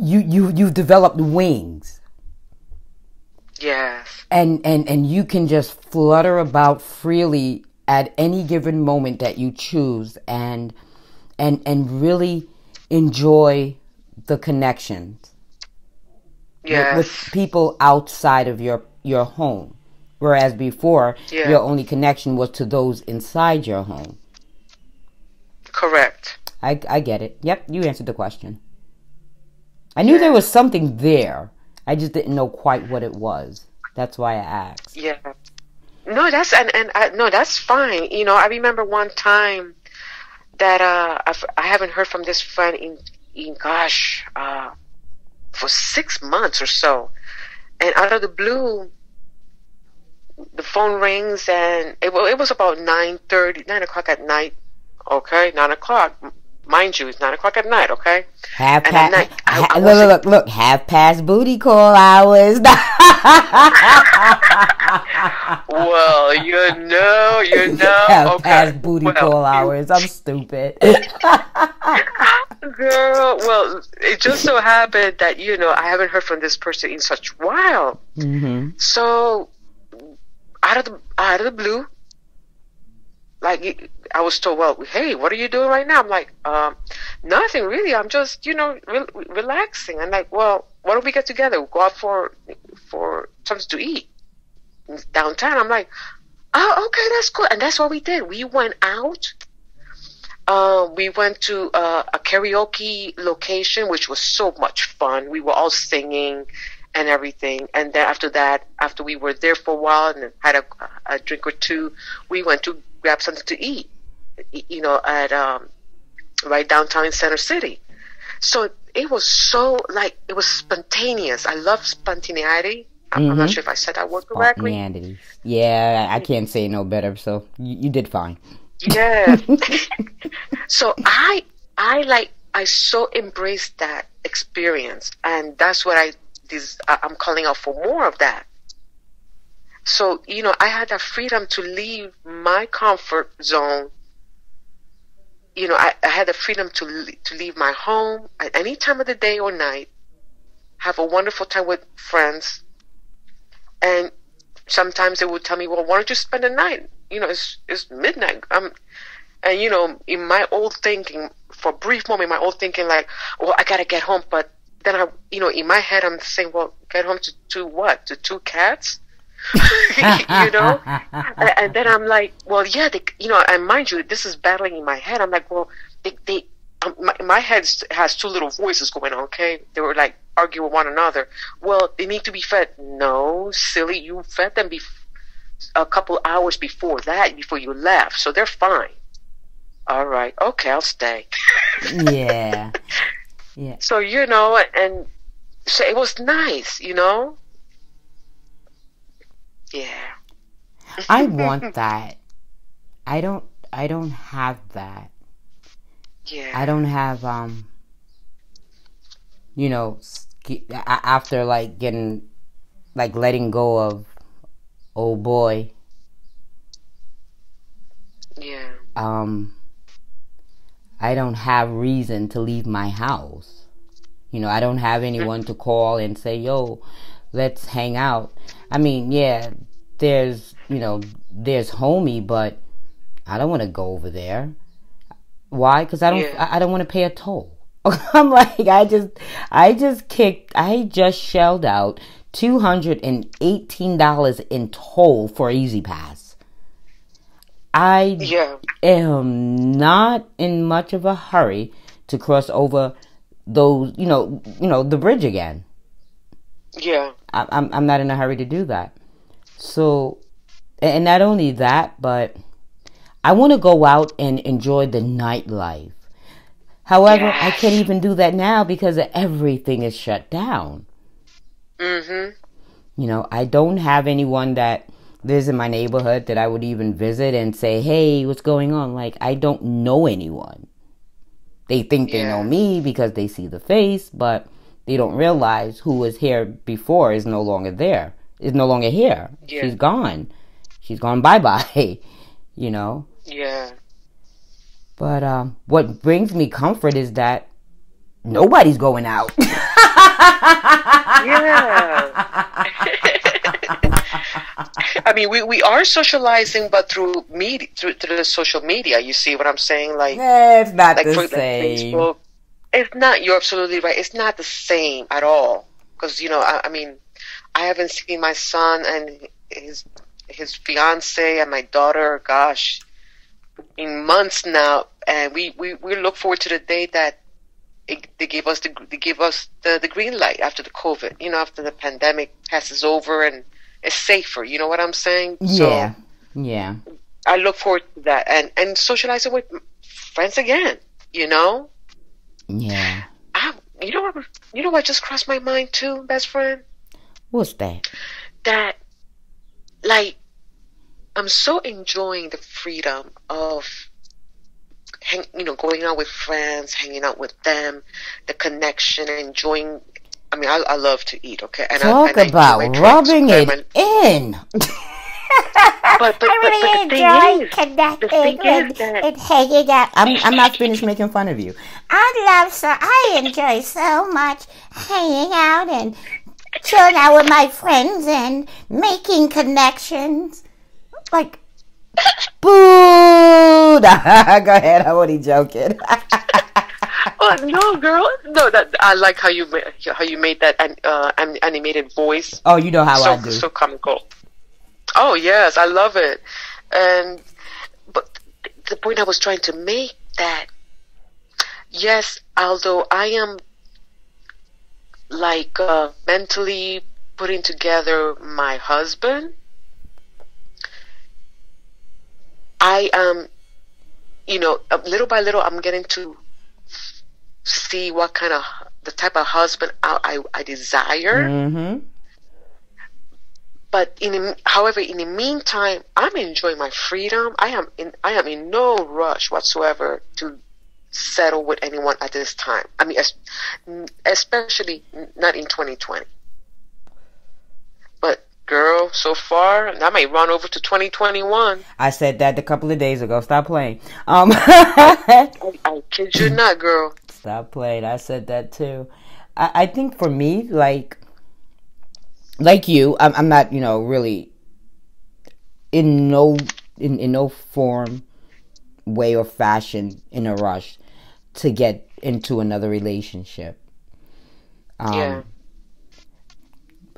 Speaker 2: you you you've developed wings.
Speaker 1: Yes.
Speaker 2: And and and you can just flutter about freely at any given moment that you choose and and and really enjoy the connections
Speaker 1: yes.
Speaker 2: with, with people outside of your your home Whereas before, yeah. your only connection was to those inside your home.
Speaker 1: Correct.
Speaker 2: I, I get it. Yep, you answered the question. I knew yeah. there was something there. I just didn't know quite what it was. That's why I asked.
Speaker 1: Yeah. No, that's and and I, no, that's fine. You know, I remember one time that uh I've, I haven't heard from this friend in in gosh uh for six months or so, and out of the blue, the phone rings and it, it was about 9 30, 9 o'clock at night. Okay, 9 o'clock. Mind you, it's 9 o'clock at night, okay?
Speaker 2: Half past. Night, I, I look, look, look, half past booty call hours.
Speaker 1: well, you know, you know.
Speaker 2: Half okay. past booty well, call hours. I'm stupid.
Speaker 1: Girl, well, it just so happened that, you know, I haven't heard from this person in such a while.
Speaker 2: Mm-hmm.
Speaker 1: So out of the out of the blue, like I was told, well, hey, what are you doing right now? I'm like, um, nothing really. I'm just, you know, re- relaxing. I'm like, well, why don't we get together? We'll go out for for something to eat downtown. I'm like, oh, okay, that's cool. And that's what we did. We went out. Uh, we went to uh, a karaoke location, which was so much fun. We were all singing and everything. And then after that, after we were there for a while and had a, a drink or two, we went to grab something to eat, you know, at um, right downtown in Center City. So it was so like it was spontaneous. I love spontaneity. I'm, mm-hmm. I'm not sure if I said that word correctly.
Speaker 2: Spontaneity. Yeah, I can't say no better. So you, you did fine.
Speaker 1: Yeah. so I I like I so embraced that experience, and that's what I this, I'm calling out for more of that. So, you know, I had that freedom to leave my comfort zone. You know, I, I had the freedom to, to leave my home at any time of the day or night, have a wonderful time with friends. And sometimes they would tell me, well, why don't you spend the night? You know, it's, it's midnight. Um, and, you know, in my old thinking, for a brief moment, my old thinking, like, well, I got to get home, but then I, you know, in my head, I'm saying, well, get home to, to what? To two cats? you know? and, then I'm like, well, yeah, they, you know, and mind you, this is battling in my head. I'm like, well, they, they um, my, my head has two little voices going on, okay? They were like arguing with one another. Well, they need to be fed. No, silly, you fed them bef- a couple hours before that, before you left, so they're fine. All right, okay, I'll stay.
Speaker 2: yeah.
Speaker 1: Yeah. So you know, and so it was nice, you know. Yeah.
Speaker 2: I want that. I don't. I don't have that.
Speaker 1: Yeah.
Speaker 2: I don't have um. You know, after like getting, like letting go of, old boy.
Speaker 1: Yeah.
Speaker 2: Um I don't have reason to leave my house. You know, I don't have anyone to call and say, yo, let's hang out. I mean, yeah, there's, you know, there's homie, but I don't want to go over there. Why? Because I don't.
Speaker 1: Yeah.
Speaker 2: I, I don't want to pay a toll. I'm like, I just, I just kicked. I just shelled out two hundred and eighteen dollars in toll for E-ZPass. I
Speaker 1: Yeah.
Speaker 2: am not in much of a hurry to cross over those, you know, you know, the bridge again.
Speaker 1: Yeah.
Speaker 2: I, I'm I'm not in a hurry to do that. So, and not only that, but I want to go out and enjoy the nightlife. However, I can't even do that now because everything is shut down.
Speaker 1: Mhm.
Speaker 2: You know, I don't have anyone that lives in my neighborhood that I would even visit and say, "Hey, what's going on?" Like, I don't know anyone. They think they know me because they see the face, but they don't realize who was here before is no longer there. Is no longer here.
Speaker 1: Yeah.
Speaker 2: She's gone. She's gone bye bye. you know.
Speaker 1: Yeah.
Speaker 2: But um, what brings me comfort is that nobody's going out. yeah.
Speaker 1: I mean, we, we are socializing, but through media, through, through the social media. You see what I'm saying? Like,
Speaker 2: Eh, it's not
Speaker 1: like
Speaker 2: the
Speaker 1: for like
Speaker 2: same.
Speaker 1: Facebook. It's not. You're absolutely right. It's not the same at all. Because you know, I, I mean, I haven't seen my son and his his fiance and my daughter. Gosh, in months now, and we we, we look forward to the day that it, they give us the they give us the, the green light after the COVID. You know, after the pandemic passes over and it's safer. You know what I'm saying?
Speaker 2: Yeah, yeah.
Speaker 1: I look forward to that and and socializing with friends again. You know.
Speaker 2: Yeah.
Speaker 1: I, you know what? You know what just crossed my mind too, best friend.
Speaker 2: What's that?
Speaker 1: That, like, I'm so enjoying the freedom of, hang, you know, going out with friends, hanging out with them, the connection, enjoying. I mean, I, I love to eat. Okay, and
Speaker 2: Talk
Speaker 1: I, and
Speaker 2: about rubbing it in.
Speaker 1: But but, but,
Speaker 3: I really
Speaker 1: but the thing
Speaker 3: enjoy
Speaker 1: is,
Speaker 3: connecting
Speaker 1: the thing
Speaker 3: and,
Speaker 1: is that
Speaker 3: and hanging out.
Speaker 2: I'm, I'm not finished making fun of you.
Speaker 3: I love so I enjoy so much hanging out and chilling out with my friends and making connections.
Speaker 2: Like, boo! Go ahead, I'm only joking.
Speaker 1: oh no, girl, no. That I like how you how you made that an, uh, animated voice.
Speaker 2: oh, you know how
Speaker 1: so
Speaker 2: I do.
Speaker 1: so comical. Oh yes, I love it. And but the point I was trying to make that yes, although I am like uh, mentally putting together my husband, I am, you know, little by little, I'm getting to see what kind of the type of husband I, I, I desire
Speaker 2: mm-hmm.
Speaker 1: But in however in the meantime i'm enjoying my freedom i am in i am in no rush whatsoever to settle with anyone at this time i mean especially not in 2020 but girl so far i may run over to 2021
Speaker 2: I said that a couple of days ago. Stop playing. Um,
Speaker 1: i, I kid you not girl
Speaker 2: Stop playing. I said that too. I, I think for me, like, like you, I'm, I'm not, you know, really in no in, in no form, way or fashion in a rush to get into another relationship. Um,
Speaker 1: yeah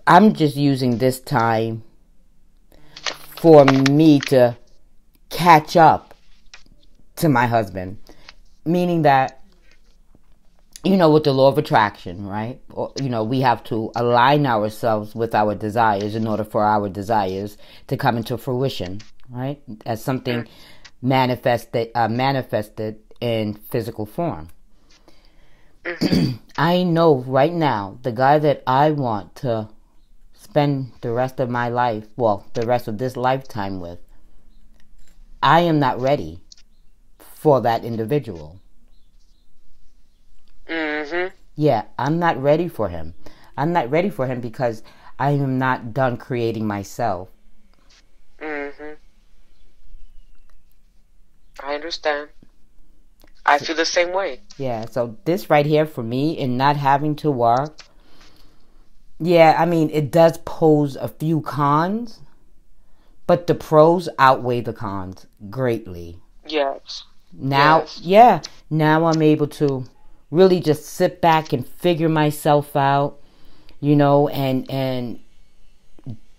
Speaker 2: I'm just using this time for me to catch up to my husband. Meaning that, you know, with the law of attraction, right? Or, you know, we have to align ourselves with our desires in order for our desires to come into fruition, right? As something manifested, uh, manifested in physical form. I know right now the guy that I want to spend the rest of my life, well, the rest of this lifetime with, I am not ready for that individual.
Speaker 1: Mm-hmm
Speaker 2: Yeah, I'm not ready for him. I'm not ready for him because I am not done creating myself.
Speaker 1: mm-hmm i understand i feel the same way
Speaker 2: Yeah, so this right here for me and not having to work, yeah, I mean, it does pose a few cons, but the pros outweigh the cons greatly.
Speaker 1: Yes.
Speaker 2: Now,
Speaker 1: Yes.
Speaker 2: yeah, now I'm able to really just sit back and figure myself out, you know, and and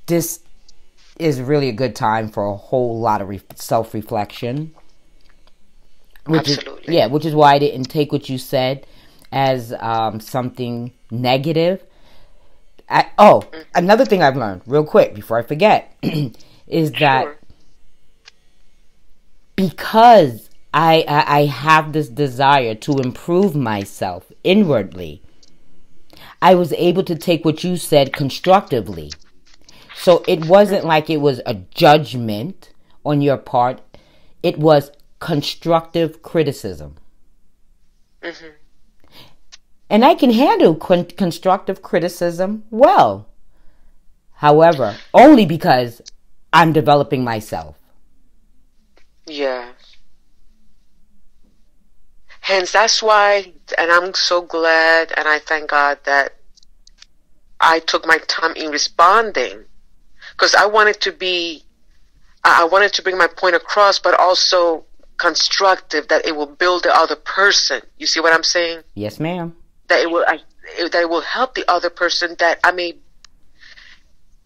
Speaker 2: this is really a good time for a whole lot of re- self-reflection. Which
Speaker 1: Absolutely.
Speaker 2: Is, yeah, which is why I didn't take what you said as um, something negative. I, oh, another thing I've learned, real quick, before I forget, is that
Speaker 1: Sure.
Speaker 2: because I, I I have this desire to improve myself inwardly, I was able to take what you said constructively. So it wasn't like it was a judgment on your part. It was constructive criticism. Mm-hmm. And I can handle con- constructive criticism well. However, only because I'm developing myself.
Speaker 1: Yeah. Hence, that's why, and I'm so glad and I thank God that I took my time in responding because I wanted to be, I I wanted to bring my point across, but also constructive that it will build the other person. You see what I'm saying?
Speaker 2: Yes, ma'am.
Speaker 1: That it will, I, that it will help the other person that I may,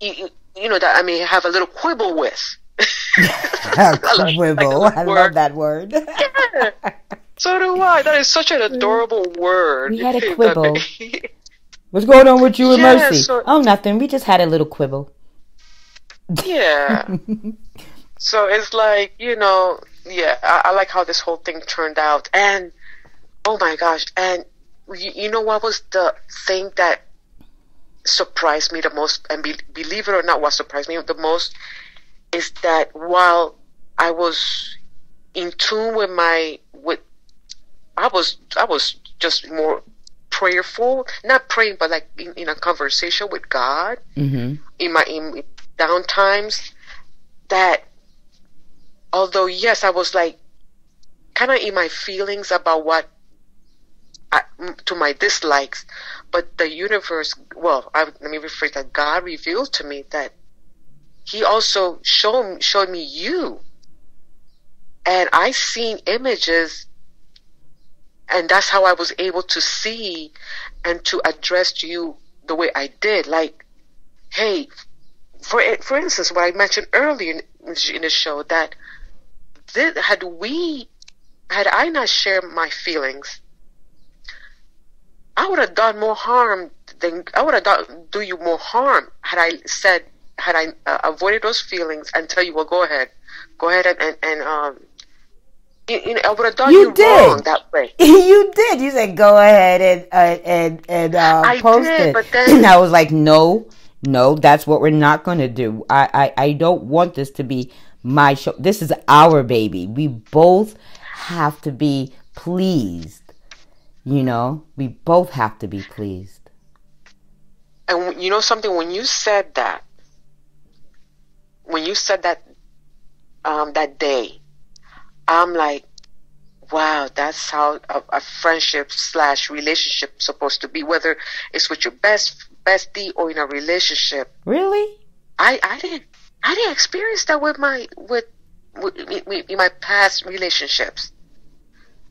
Speaker 1: you, you know, that I may have a little quibble with. I like- like
Speaker 2: Quibble. I love that word.
Speaker 1: So do I. That is such an adorable word.
Speaker 2: We had a quibble. What's going on with you and
Speaker 1: Yeah,
Speaker 2: Mercy?
Speaker 1: so-
Speaker 2: oh, nothing. We just had a little quibble.
Speaker 1: yeah. so it's like, you know, yeah, I, I like how this whole thing turned out. And, oh my gosh. And you, you know what was the thing that surprised me the most? And be, believe it or not, what surprised me the most is that while I was in tune with my, with, I was, I was just more prayerful, not praying, but like in, in a conversation with God
Speaker 2: Mm-hmm.
Speaker 1: in my in down times that although yes i was like kind of in my feelings about what I, to my dislikes but the universe well I, let me rephrase that god revealed to me that he also showed showed me you and i seen images and that's how i was able to see and to address you the way i did like hey, for for instance, what I mentioned earlier in, the show that this, had we had I not shared my feelings, I would have done more harm than I would have done do you more harm had I said had I uh, avoided those feelings and tell you, well, go ahead, go ahead and and, and um. You, you know, I would have done
Speaker 2: You
Speaker 1: you,
Speaker 2: did.
Speaker 1: wrong that way.
Speaker 2: you did. You said go ahead and uh, and and uh,
Speaker 1: I
Speaker 2: post
Speaker 1: did,
Speaker 2: it.
Speaker 1: but then-
Speaker 2: and I was like, no, no, that's what we're not going to do. I, I I don't want this to be my show. This is our baby. We both have to be pleased. You know, we both have to be pleased.
Speaker 1: And you know something? When you said that, when you said that um, that day, I'm like, wow, that's how a, a friendship slash relationship supposed to be. Whether it's with your best bestie or in a relationship,
Speaker 2: Really?
Speaker 1: I I didn't I didn't experience that with my with with, with, in my past relationships.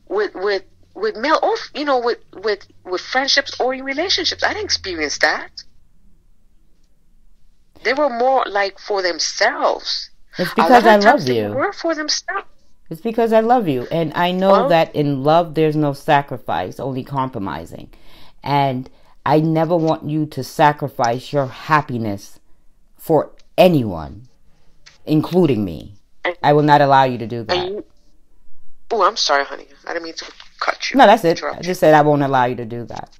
Speaker 1: With with with male or you know with with with friendships or in relationships, I didn't experience that. They were more like for themselves.
Speaker 2: It's because I love
Speaker 1: they
Speaker 2: you.
Speaker 1: were for themselves.
Speaker 2: It's because I love you. And I know
Speaker 1: Well-
Speaker 2: that in love, there's no sacrifice, only compromising. And I never want you to sacrifice your happiness for anyone, including me. I will not allow you to do that.
Speaker 1: Oh, I'm sorry, honey. I didn't mean to cut you.
Speaker 2: No, that's it. I just said I won't allow you to do that.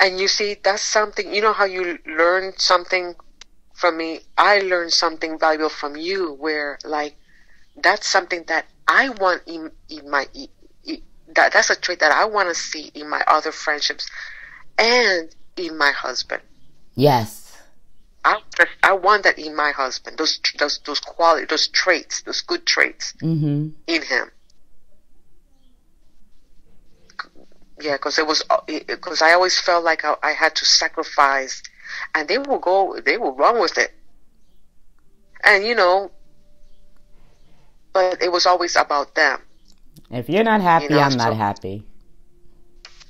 Speaker 1: And you see, that's something, you know how you learn something from me? I learned something valuable from you where, like, that's something that I want in, in my, in, that, that's a trait that I want to see in my other friendships and in my husband.
Speaker 2: Yes.
Speaker 1: I, I want that in my husband, those, those, those qualities, those traits, those good traits
Speaker 2: Mm-hmm.
Speaker 1: in him. Yeah, because it was because I always felt like I, I had to sacrifice, and they will go, they will run with it, and you know, but it was always about them.
Speaker 2: If you're not happy,
Speaker 1: You know,
Speaker 2: I'm not
Speaker 1: so-
Speaker 2: happy.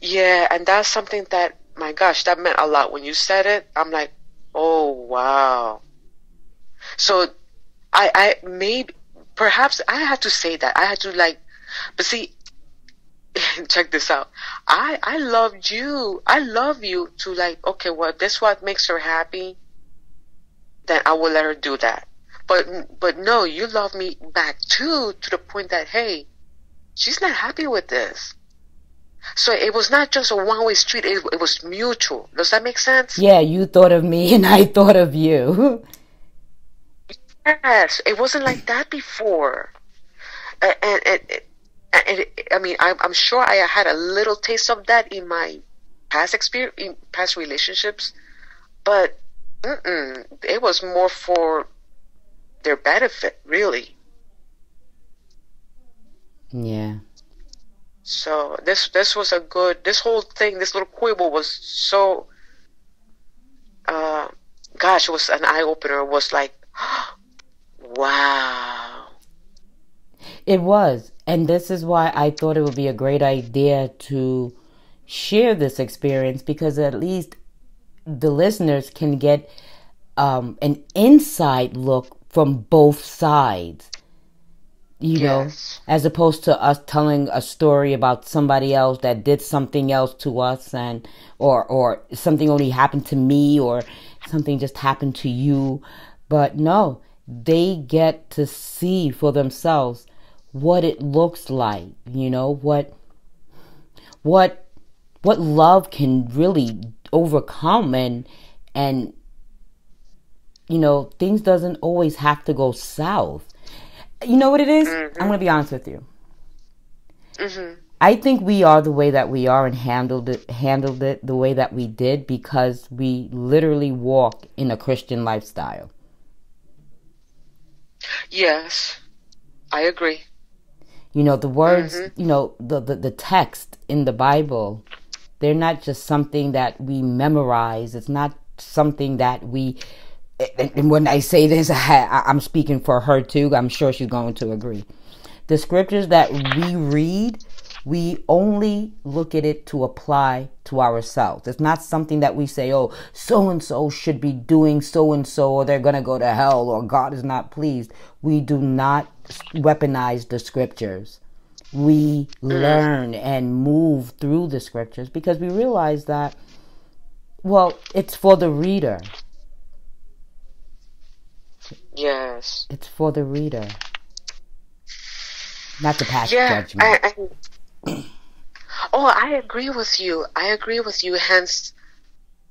Speaker 1: Yeah, and that's something that my gosh, that meant a lot when you said it. I'm like, oh wow. So, I I maybe perhaps I had to say that I had to like, but see, check this out. I I loved you. I love you to like. Okay, well, this what makes her happy. Then I will let her do that. But but no, you love me back too to the point that hey, she's not happy with this. So it was not just a one way street, it, it was mutual. Does that make sense?
Speaker 2: Yeah, you thought of me and I thought of you.
Speaker 1: Yes, it wasn't like that before. And, and, and, I mean, I'm, I'm sure I had a little taste of that in my past experience, in past relationships, but it was more for their benefit, really.
Speaker 2: yeah.
Speaker 1: So this this was a good. This whole thing, this little quibble was so. Uh, gosh, it was an eye opener. It was like, wow.
Speaker 2: It was. And this is why I thought it would be a great idea to share this experience because at least the listeners can get um, an inside look from both sides. You
Speaker 1: Yes.
Speaker 2: know, as opposed to us telling a story about somebody else that did something else to us and or or something only happened to me or something just happened to you. But no, they get to see for themselves what it looks like, you know, what what what love can really overcome and and you know, things doesn't always have to go south. You know what it is? I'm going to be honest with you.
Speaker 1: hmm
Speaker 2: I think we are the way that we are and handled it handled it the way that we did because we literally walk in a Christian lifestyle.
Speaker 1: Yes, I agree.
Speaker 2: You know, the words, you know, the, the, the text in the Bible, they're not just something that we memorize. It's not something that we, and, when I say this, I, I'm speaking for her too. I'm sure she's going to agree. The scriptures that we read, we only look at it to apply to ourselves. It's not something that we say, oh, so and so should be doing so and so, or they're going to go to hell, or God is not pleased. We do not weaponize the scriptures. We mm. learn and move through the scriptures because we realize that, well, it's for the reader.
Speaker 1: Yes.
Speaker 2: It's for the reader. Not the pass
Speaker 1: Yeah.
Speaker 2: judgment.
Speaker 1: I, I, oh, I agree with you. I agree with you. Hence,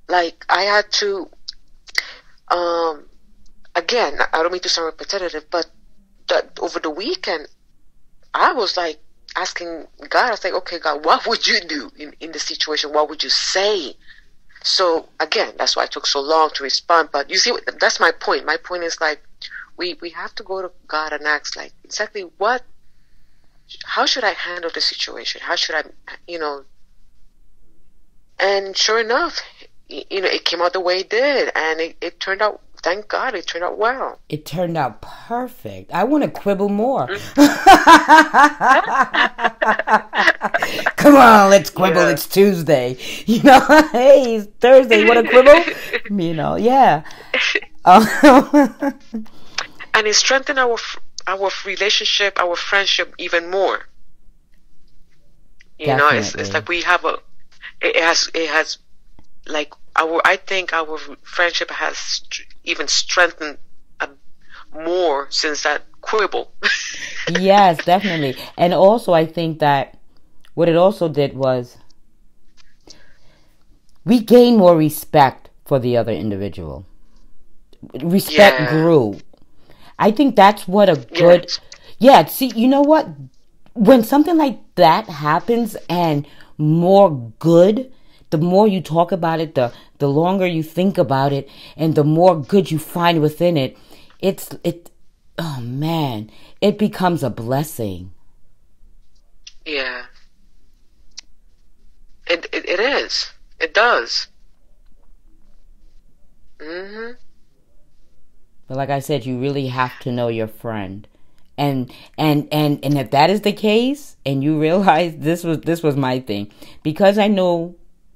Speaker 1: like I had to. Um, again, I don't mean to sound repetitive, but that over the weekend, I was like asking God. I was like, okay, God, what would you do in in the situation? What would you say? So again, that's why it took so long to respond. But you see, that's my point. My point is like, we we have to go to God and ask like exactly what how should I handle the situation? How should I, you know? And sure enough, you know, it came out the way it did, and it, it turned out. Thank God, it turned out well.
Speaker 2: It turned out perfect. I want to quibble more. Come on, let's quibble.
Speaker 1: Yeah.
Speaker 2: It's Tuesday. You know, hey, it's Thursday. You want to quibble? You know, yeah. Um,
Speaker 1: And it strengthened our our relationship, our friendship even more. You know, it's, it's like we have a. It has it has, like our. I think our friendship has even strengthened more since that quibble.
Speaker 2: yes, definitely. And also, I think that what it also did was we gained more respect for the other individual. Respect
Speaker 1: Yeah.
Speaker 2: grew. I think that's what a good.
Speaker 1: Yes.
Speaker 2: Yeah, see, you know what? When something like that happens and more good, the more you talk about it, the the longer you think about it, and the more good you find within it, it's it. Oh man, it becomes a blessing.
Speaker 1: Yeah. It it, it is. It does. Mhm.
Speaker 2: But like I said, you really have to know your friend. And and and and if that is the case and you realize this was this was my thing because I know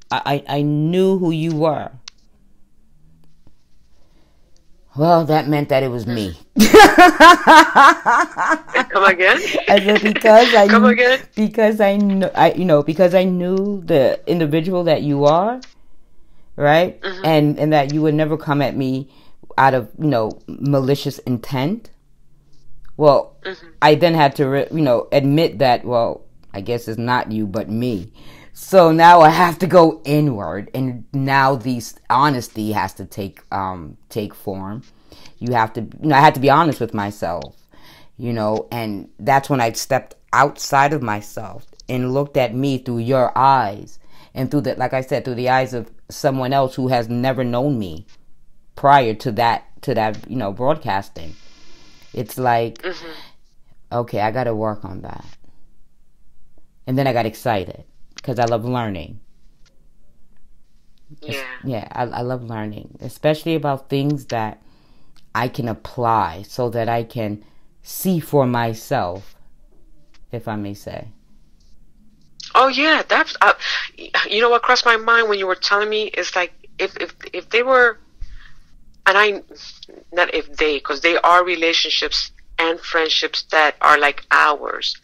Speaker 2: I I knew who you were. Well, that meant that it was me.
Speaker 1: Come again?
Speaker 2: I said because I
Speaker 1: Come again?
Speaker 2: because I know I you know because I knew the individual that you are, right?
Speaker 1: Mm-hmm.
Speaker 2: And and that you would never come at me out of you know malicious intent. Well,
Speaker 1: Mm-hmm.
Speaker 2: I then had to re- you know admit that well I guess it's not you but me. So now I have to go inward, and now these honesty has to take um take form. You have to, you know, I had to be honest with myself, you know, and that's when I stepped outside of myself and looked at me through your eyes, and through the, like I said, through the eyes of someone else who has never known me prior to that, to that, you know, broadcasting. It's like, okay, I got to work on that, and then I got excited because I love learning.
Speaker 1: Yeah.
Speaker 2: Yeah, I, I love learning, especially about things that I can apply so that I can see for myself, if I may say.
Speaker 1: Oh yeah, that's uh, you know what crossed my mind when you were telling me is like if if if they were, and I, not if they, because they are relationships and friendships that are like ours.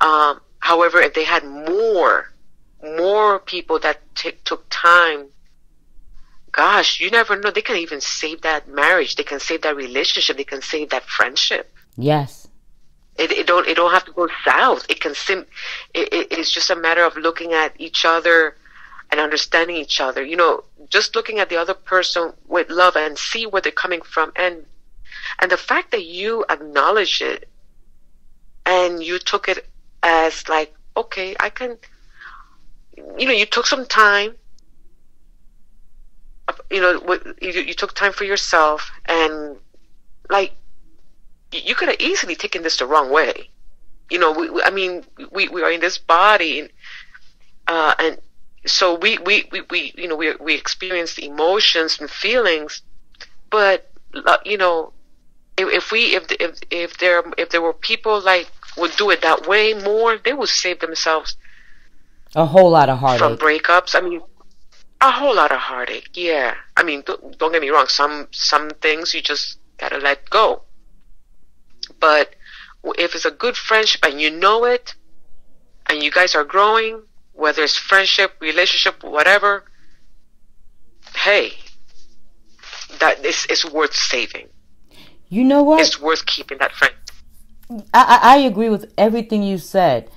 Speaker 1: Um, however, if they had more, more people that t- took time, gosh, you never know. They can even save that marriage. They can save that relationship. They can save that friendship.
Speaker 2: Yes.
Speaker 1: It, it don't it don't have to go south. It can sim. It, it, it's just a matter of looking at each other and understanding each other. You know, just looking at the other person with love and see where they're coming from, and and the fact that you acknowledge it and you took it as like, okay, I can. You know, you took some time. You know, you, you took time for yourself, and like you could have easily taken this the wrong way. You know, we, I mean, we, we are in this body, uh, and so we, we, we, we, you know, we, we experience emotions and feelings, but, uh, you know, if, if we, if, if, if there, if there were people like would do it that way more, they would save themselves
Speaker 2: A whole lot of
Speaker 1: from
Speaker 2: heartache.
Speaker 1: breakups. I mean, a whole lot of heartache. Yeah. I mean, don't, don't get me wrong. Some some things you just gotta let go. But if it's a good friendship and you know it, and you guys are growing, whether it's friendship, relationship, whatever, hey, that is is worth saving.
Speaker 2: You know what?
Speaker 1: It's worth keeping that friend.
Speaker 2: I, I, I agree with everything you said.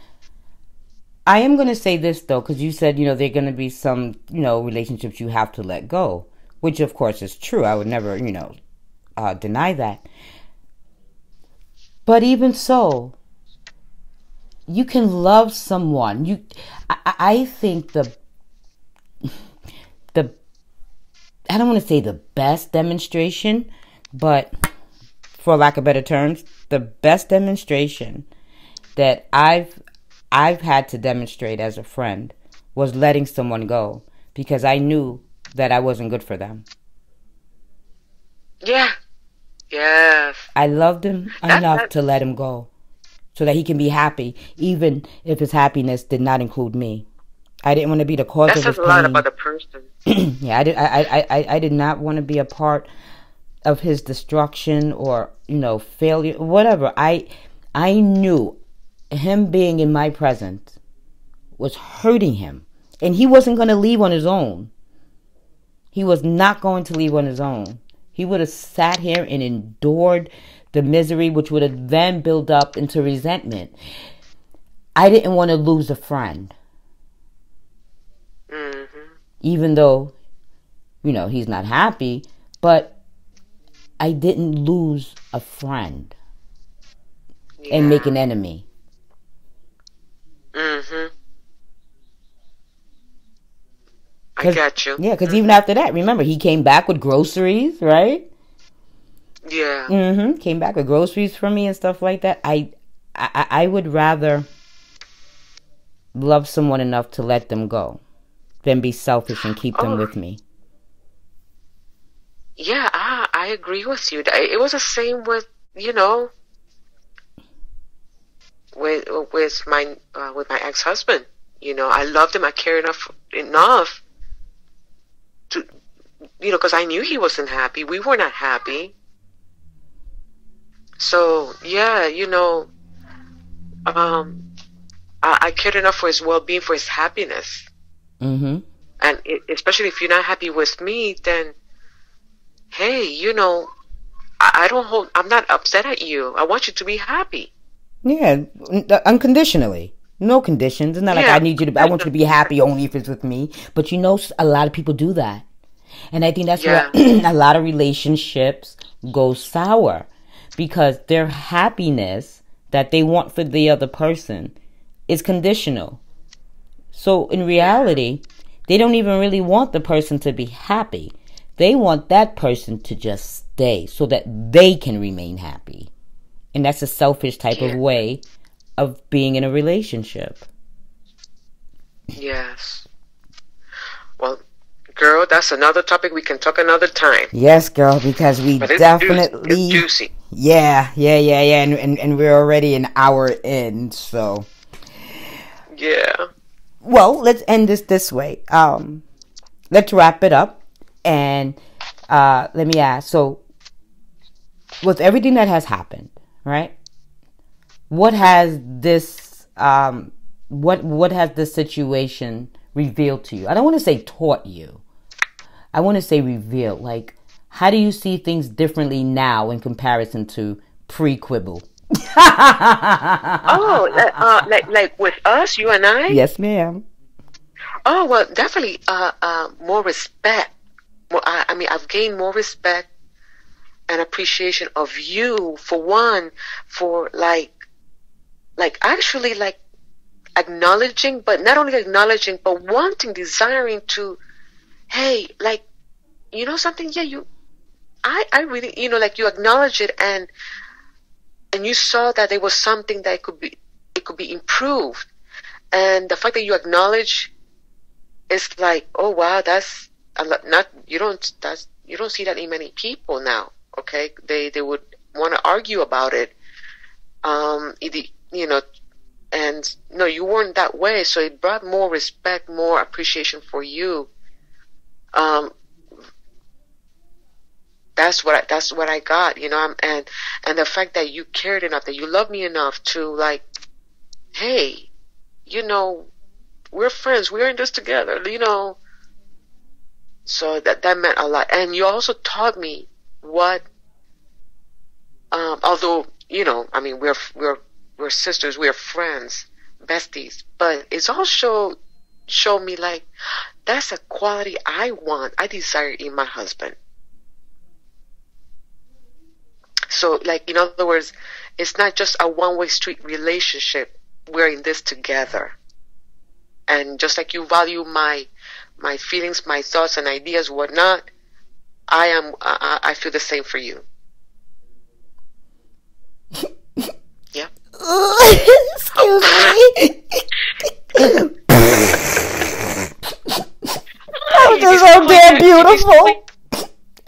Speaker 2: I am going to say this though, because you said, you know, there are going to be some, you know, relationships you have to let go, which of course is true. I would never, you know, uh, deny that. But even so, you can love someone. You, I, I think the, the, I don't want to say the best demonstration, but for lack of better terms, the best demonstration that I've I've had to demonstrate as a friend was letting someone go because I knew that I wasn't good for them.
Speaker 1: Yeah. Yes.
Speaker 2: I loved him enough to let him go so that he can be happy, even if his happiness did not include me. I didn't want to be the cause
Speaker 1: That
Speaker 2: of his
Speaker 1: says a lot
Speaker 2: pain.
Speaker 1: about the person.
Speaker 2: yeah, I did. I, I, I, I did not want to be a part of his destruction or you know failure, whatever. I, I knew him being in my presence was hurting him, and he wasn't going to leave on his own. He was not going to leave on his own. He would have sat here and endured the misery, which would have then built up into resentment. I didn't want to lose a friend.
Speaker 1: Hmm
Speaker 2: even though you know he's not happy but i didn't lose a friend and make an enemy.
Speaker 1: Hmm I got you.
Speaker 2: yeah because even after that remember he came back with groceries right
Speaker 1: Yeah.
Speaker 2: mm-hmm came back with groceries for me and stuff like that i i, I would rather love someone enough to let them go than be selfish and keep them
Speaker 1: Oh.
Speaker 2: with me
Speaker 1: Yeah, I, I agree with you. It was the same with you know with with my uh, with my ex husband. You know, I loved him. I cared enough enough to you know because I knew he wasn't happy. We were not happy. So yeah, you know, um, I, I cared enough for his well being, for his happiness,
Speaker 2: Mm-hmm.
Speaker 1: and it, especially if you're not happy with me, then hey, you know, I, I don't hold. I'm not upset at you. I want you to be happy.
Speaker 2: Yeah, unconditionally. No conditions. It's not like I need you to. I want you to be happy only if it's with me. But you know, s- a lot of people do that, and I think that's
Speaker 1: Yeah.
Speaker 2: why a lot of relationships go sour because their happiness that they want for the other person is conditional. So in reality, they don't even really want the person to be happy. They want that person to just stay so that they can remain happy. And that's a selfish type of way of being in a relationship.
Speaker 1: Yes. Well, girl, that's another topic we can talk another time.
Speaker 2: Yes, girl, because we
Speaker 1: But it's
Speaker 2: definitely
Speaker 1: juicy.
Speaker 2: Yeah, yeah, yeah, yeah, and, and and we're already an hour in, so
Speaker 1: Yeah.
Speaker 2: well, let's end this this way. Um, let's wrap it up, and uh, let me ask. So, with everything that has happened, right? What has this um, what what has this situation revealed to you? I don't want to say taught you. I want to say revealed. Like, how do you see things differently now in comparison to pre-quibble?
Speaker 1: Oh, uh, uh, like like with us, you and I.
Speaker 2: Yes, ma'am.
Speaker 1: Oh well, definitely. Uh, uh, more respect. More, I, I mean, I've gained more respect and appreciation of you for one, for like, like actually like acknowledging, but not only acknowledging, but wanting, desiring to, hey, like, you know something? Yeah, you, I, I really, you know, like you acknowledge it and, and you saw that there was something that could be, it could be improved. And the fact that you acknowledge it's like, oh wow, that's. Not you don't that's you don't see that in many people now. Okay, they they would want to argue about it. Um, it, you know, and no, you weren't that way. So it brought more respect, more appreciation for you. Um, that's what I, that's what I got. You know, I'm, and and the fact that you cared enough, that you love me enough to like, hey, you know, we're friends. We're in this together, you know. So that that meant a lot. And you also taught me what. Um, although you know, I mean, we're we're we're sisters, we're friends, besties, but it's also showed me like that's a quality I want, I desire in my husband. So, like in other words, it's not just a one-way street relationship. We're in this together and just like you value my my feelings, my thoughts and ideas, whatnot, I am I, I feel the same for you. Yeah.
Speaker 3: Excuse me.
Speaker 2: That was so damn beautiful.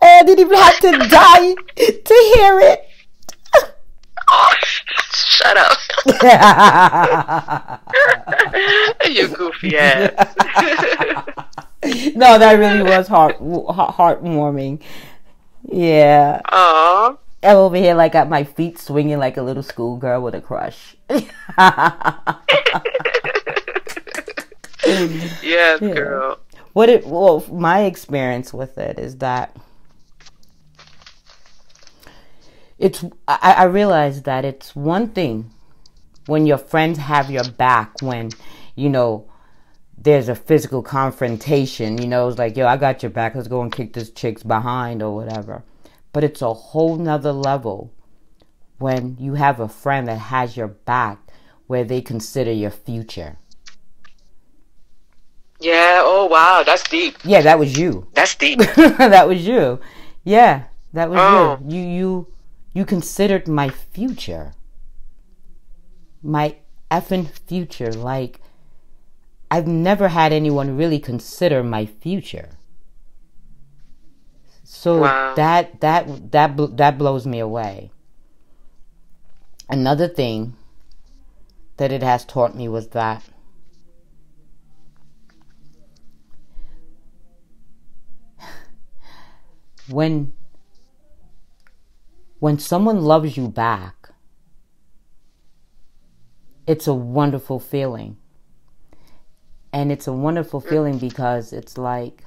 Speaker 2: I didn't even have to die to hear it.
Speaker 1: Oh, shut up. you goofy ass.
Speaker 2: no, that really was heart heart- heartwarming. Yeah,
Speaker 1: Aw.
Speaker 2: I'm over here like got my feet swinging like a little schoolgirl with a crush.
Speaker 1: Yes, girl.
Speaker 2: what it well, my experience with it is that it's I, I realize that it's one thing when your friends have your back when you know there's a physical confrontation you know it's like yo i got your back let's go and kick this chick's behind or whatever but it's a whole nother level when you have a friend that has your back where they consider your future
Speaker 1: Yeah, oh wow, that's deep.
Speaker 2: yeah that was you
Speaker 1: That's deep.
Speaker 2: that was you. Yeah, that was
Speaker 1: Oh.
Speaker 2: you. You you you considered my future. My effing future. Like I've never had anyone really consider my future. So
Speaker 1: Wow.
Speaker 2: that that that bl- that blows me away. Another thing that it has taught me was that when when someone loves you back it's a wonderful feeling. And it's a wonderful feeling because it's like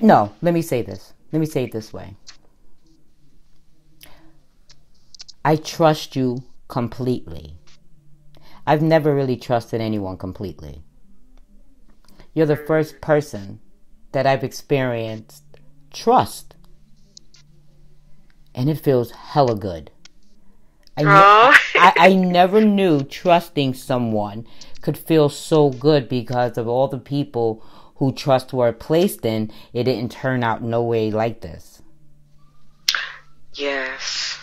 Speaker 2: no let me say this. Let me say it this way. I trust you completely. I've never really trusted anyone completely. You're the first person that i've experienced trust and it feels hella good I, ne-
Speaker 1: oh.
Speaker 2: I, I never knew trusting someone could feel so good because of all the people who trust were placed in. It didn't turn out no way like this.
Speaker 1: Yes.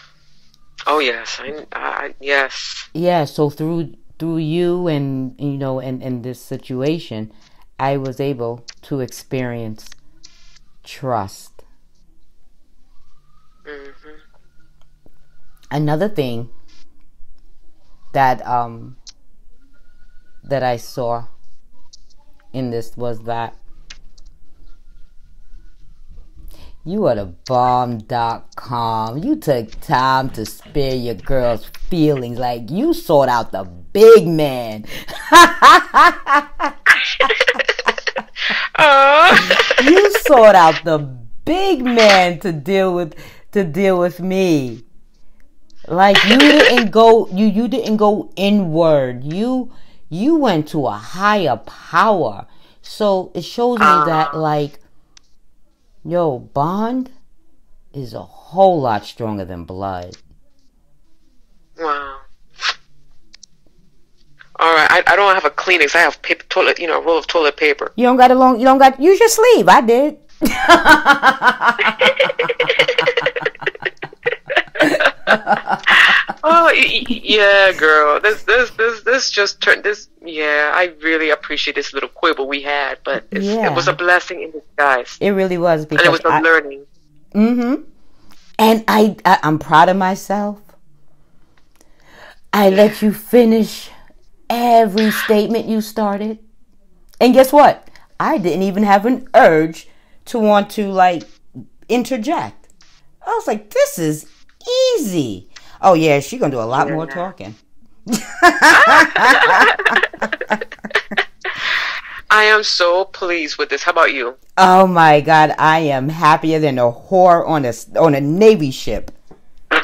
Speaker 1: Oh yes. I, I yes.
Speaker 2: Yeah, so through through you and you know and, and this situation, I was able to experience trust.
Speaker 1: Hmm
Speaker 2: another thing that um that I saw in this was that you are the bomb.com. You took time to spare your girl's feelings. Like you sought out the big man.
Speaker 1: Oh.
Speaker 2: you sought out the big man to deal with to deal with me. Like you didn't go you you didn't go inward. You you went to a higher power. So it shows me that ah. like yo, bond is a whole lot stronger than blood.
Speaker 1: wow. All right. I, I don't have a Kleenex. I have paper toilet. You know, a roll of toilet paper.
Speaker 2: You don't got a long you don't got use your sleeve. I did.
Speaker 1: Oh yeah, girl. This this this this just turned this. Yeah, I really appreciate this little quibble we had, but
Speaker 2: Yeah.
Speaker 1: it was a blessing in disguise,
Speaker 2: It really was because
Speaker 1: and it was a
Speaker 2: I-
Speaker 1: learning.
Speaker 2: Mm-hmm. And I, I I'm proud of myself. I let you finish every statement you started. And guess what? I didn't even have an urge to want to like interject. I was like, this is easy. Oh yeah, she gonna do a lot more talking.
Speaker 1: I am so pleased with this. How about you?
Speaker 2: Oh my god, I am happier than a whore on a on a navy ship.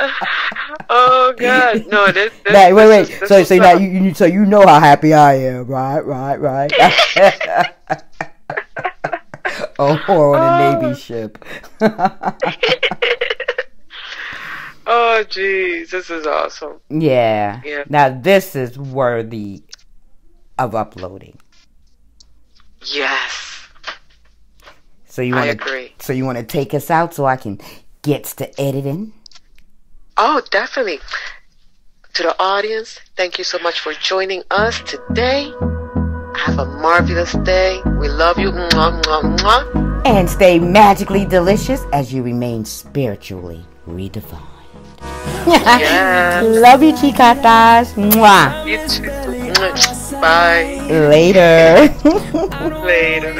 Speaker 1: Oh God, no! This, this,
Speaker 2: Now, wait, wait.
Speaker 1: is- this
Speaker 2: So, so now you, you, so you know how happy I am, right? Right? Right? oh, whore on a navy oh. ship.
Speaker 1: Oh jeez, this is awesome.
Speaker 2: yeah.
Speaker 1: Yeah.
Speaker 2: Now this is worthy of uploading.
Speaker 1: Yes,
Speaker 2: So you want to? So you want to take us out so I can get to editing?
Speaker 1: Oh, definitely. To the audience, thank you so much for joining us today. Have a marvelous day. We love you. Mwah, mwah, mwah.
Speaker 2: And stay magically delicious as you remain spiritually redefined.
Speaker 1: Yes.
Speaker 2: Love you, chicatas. Mwah.
Speaker 1: You too. Bye.
Speaker 2: Later.
Speaker 1: Later.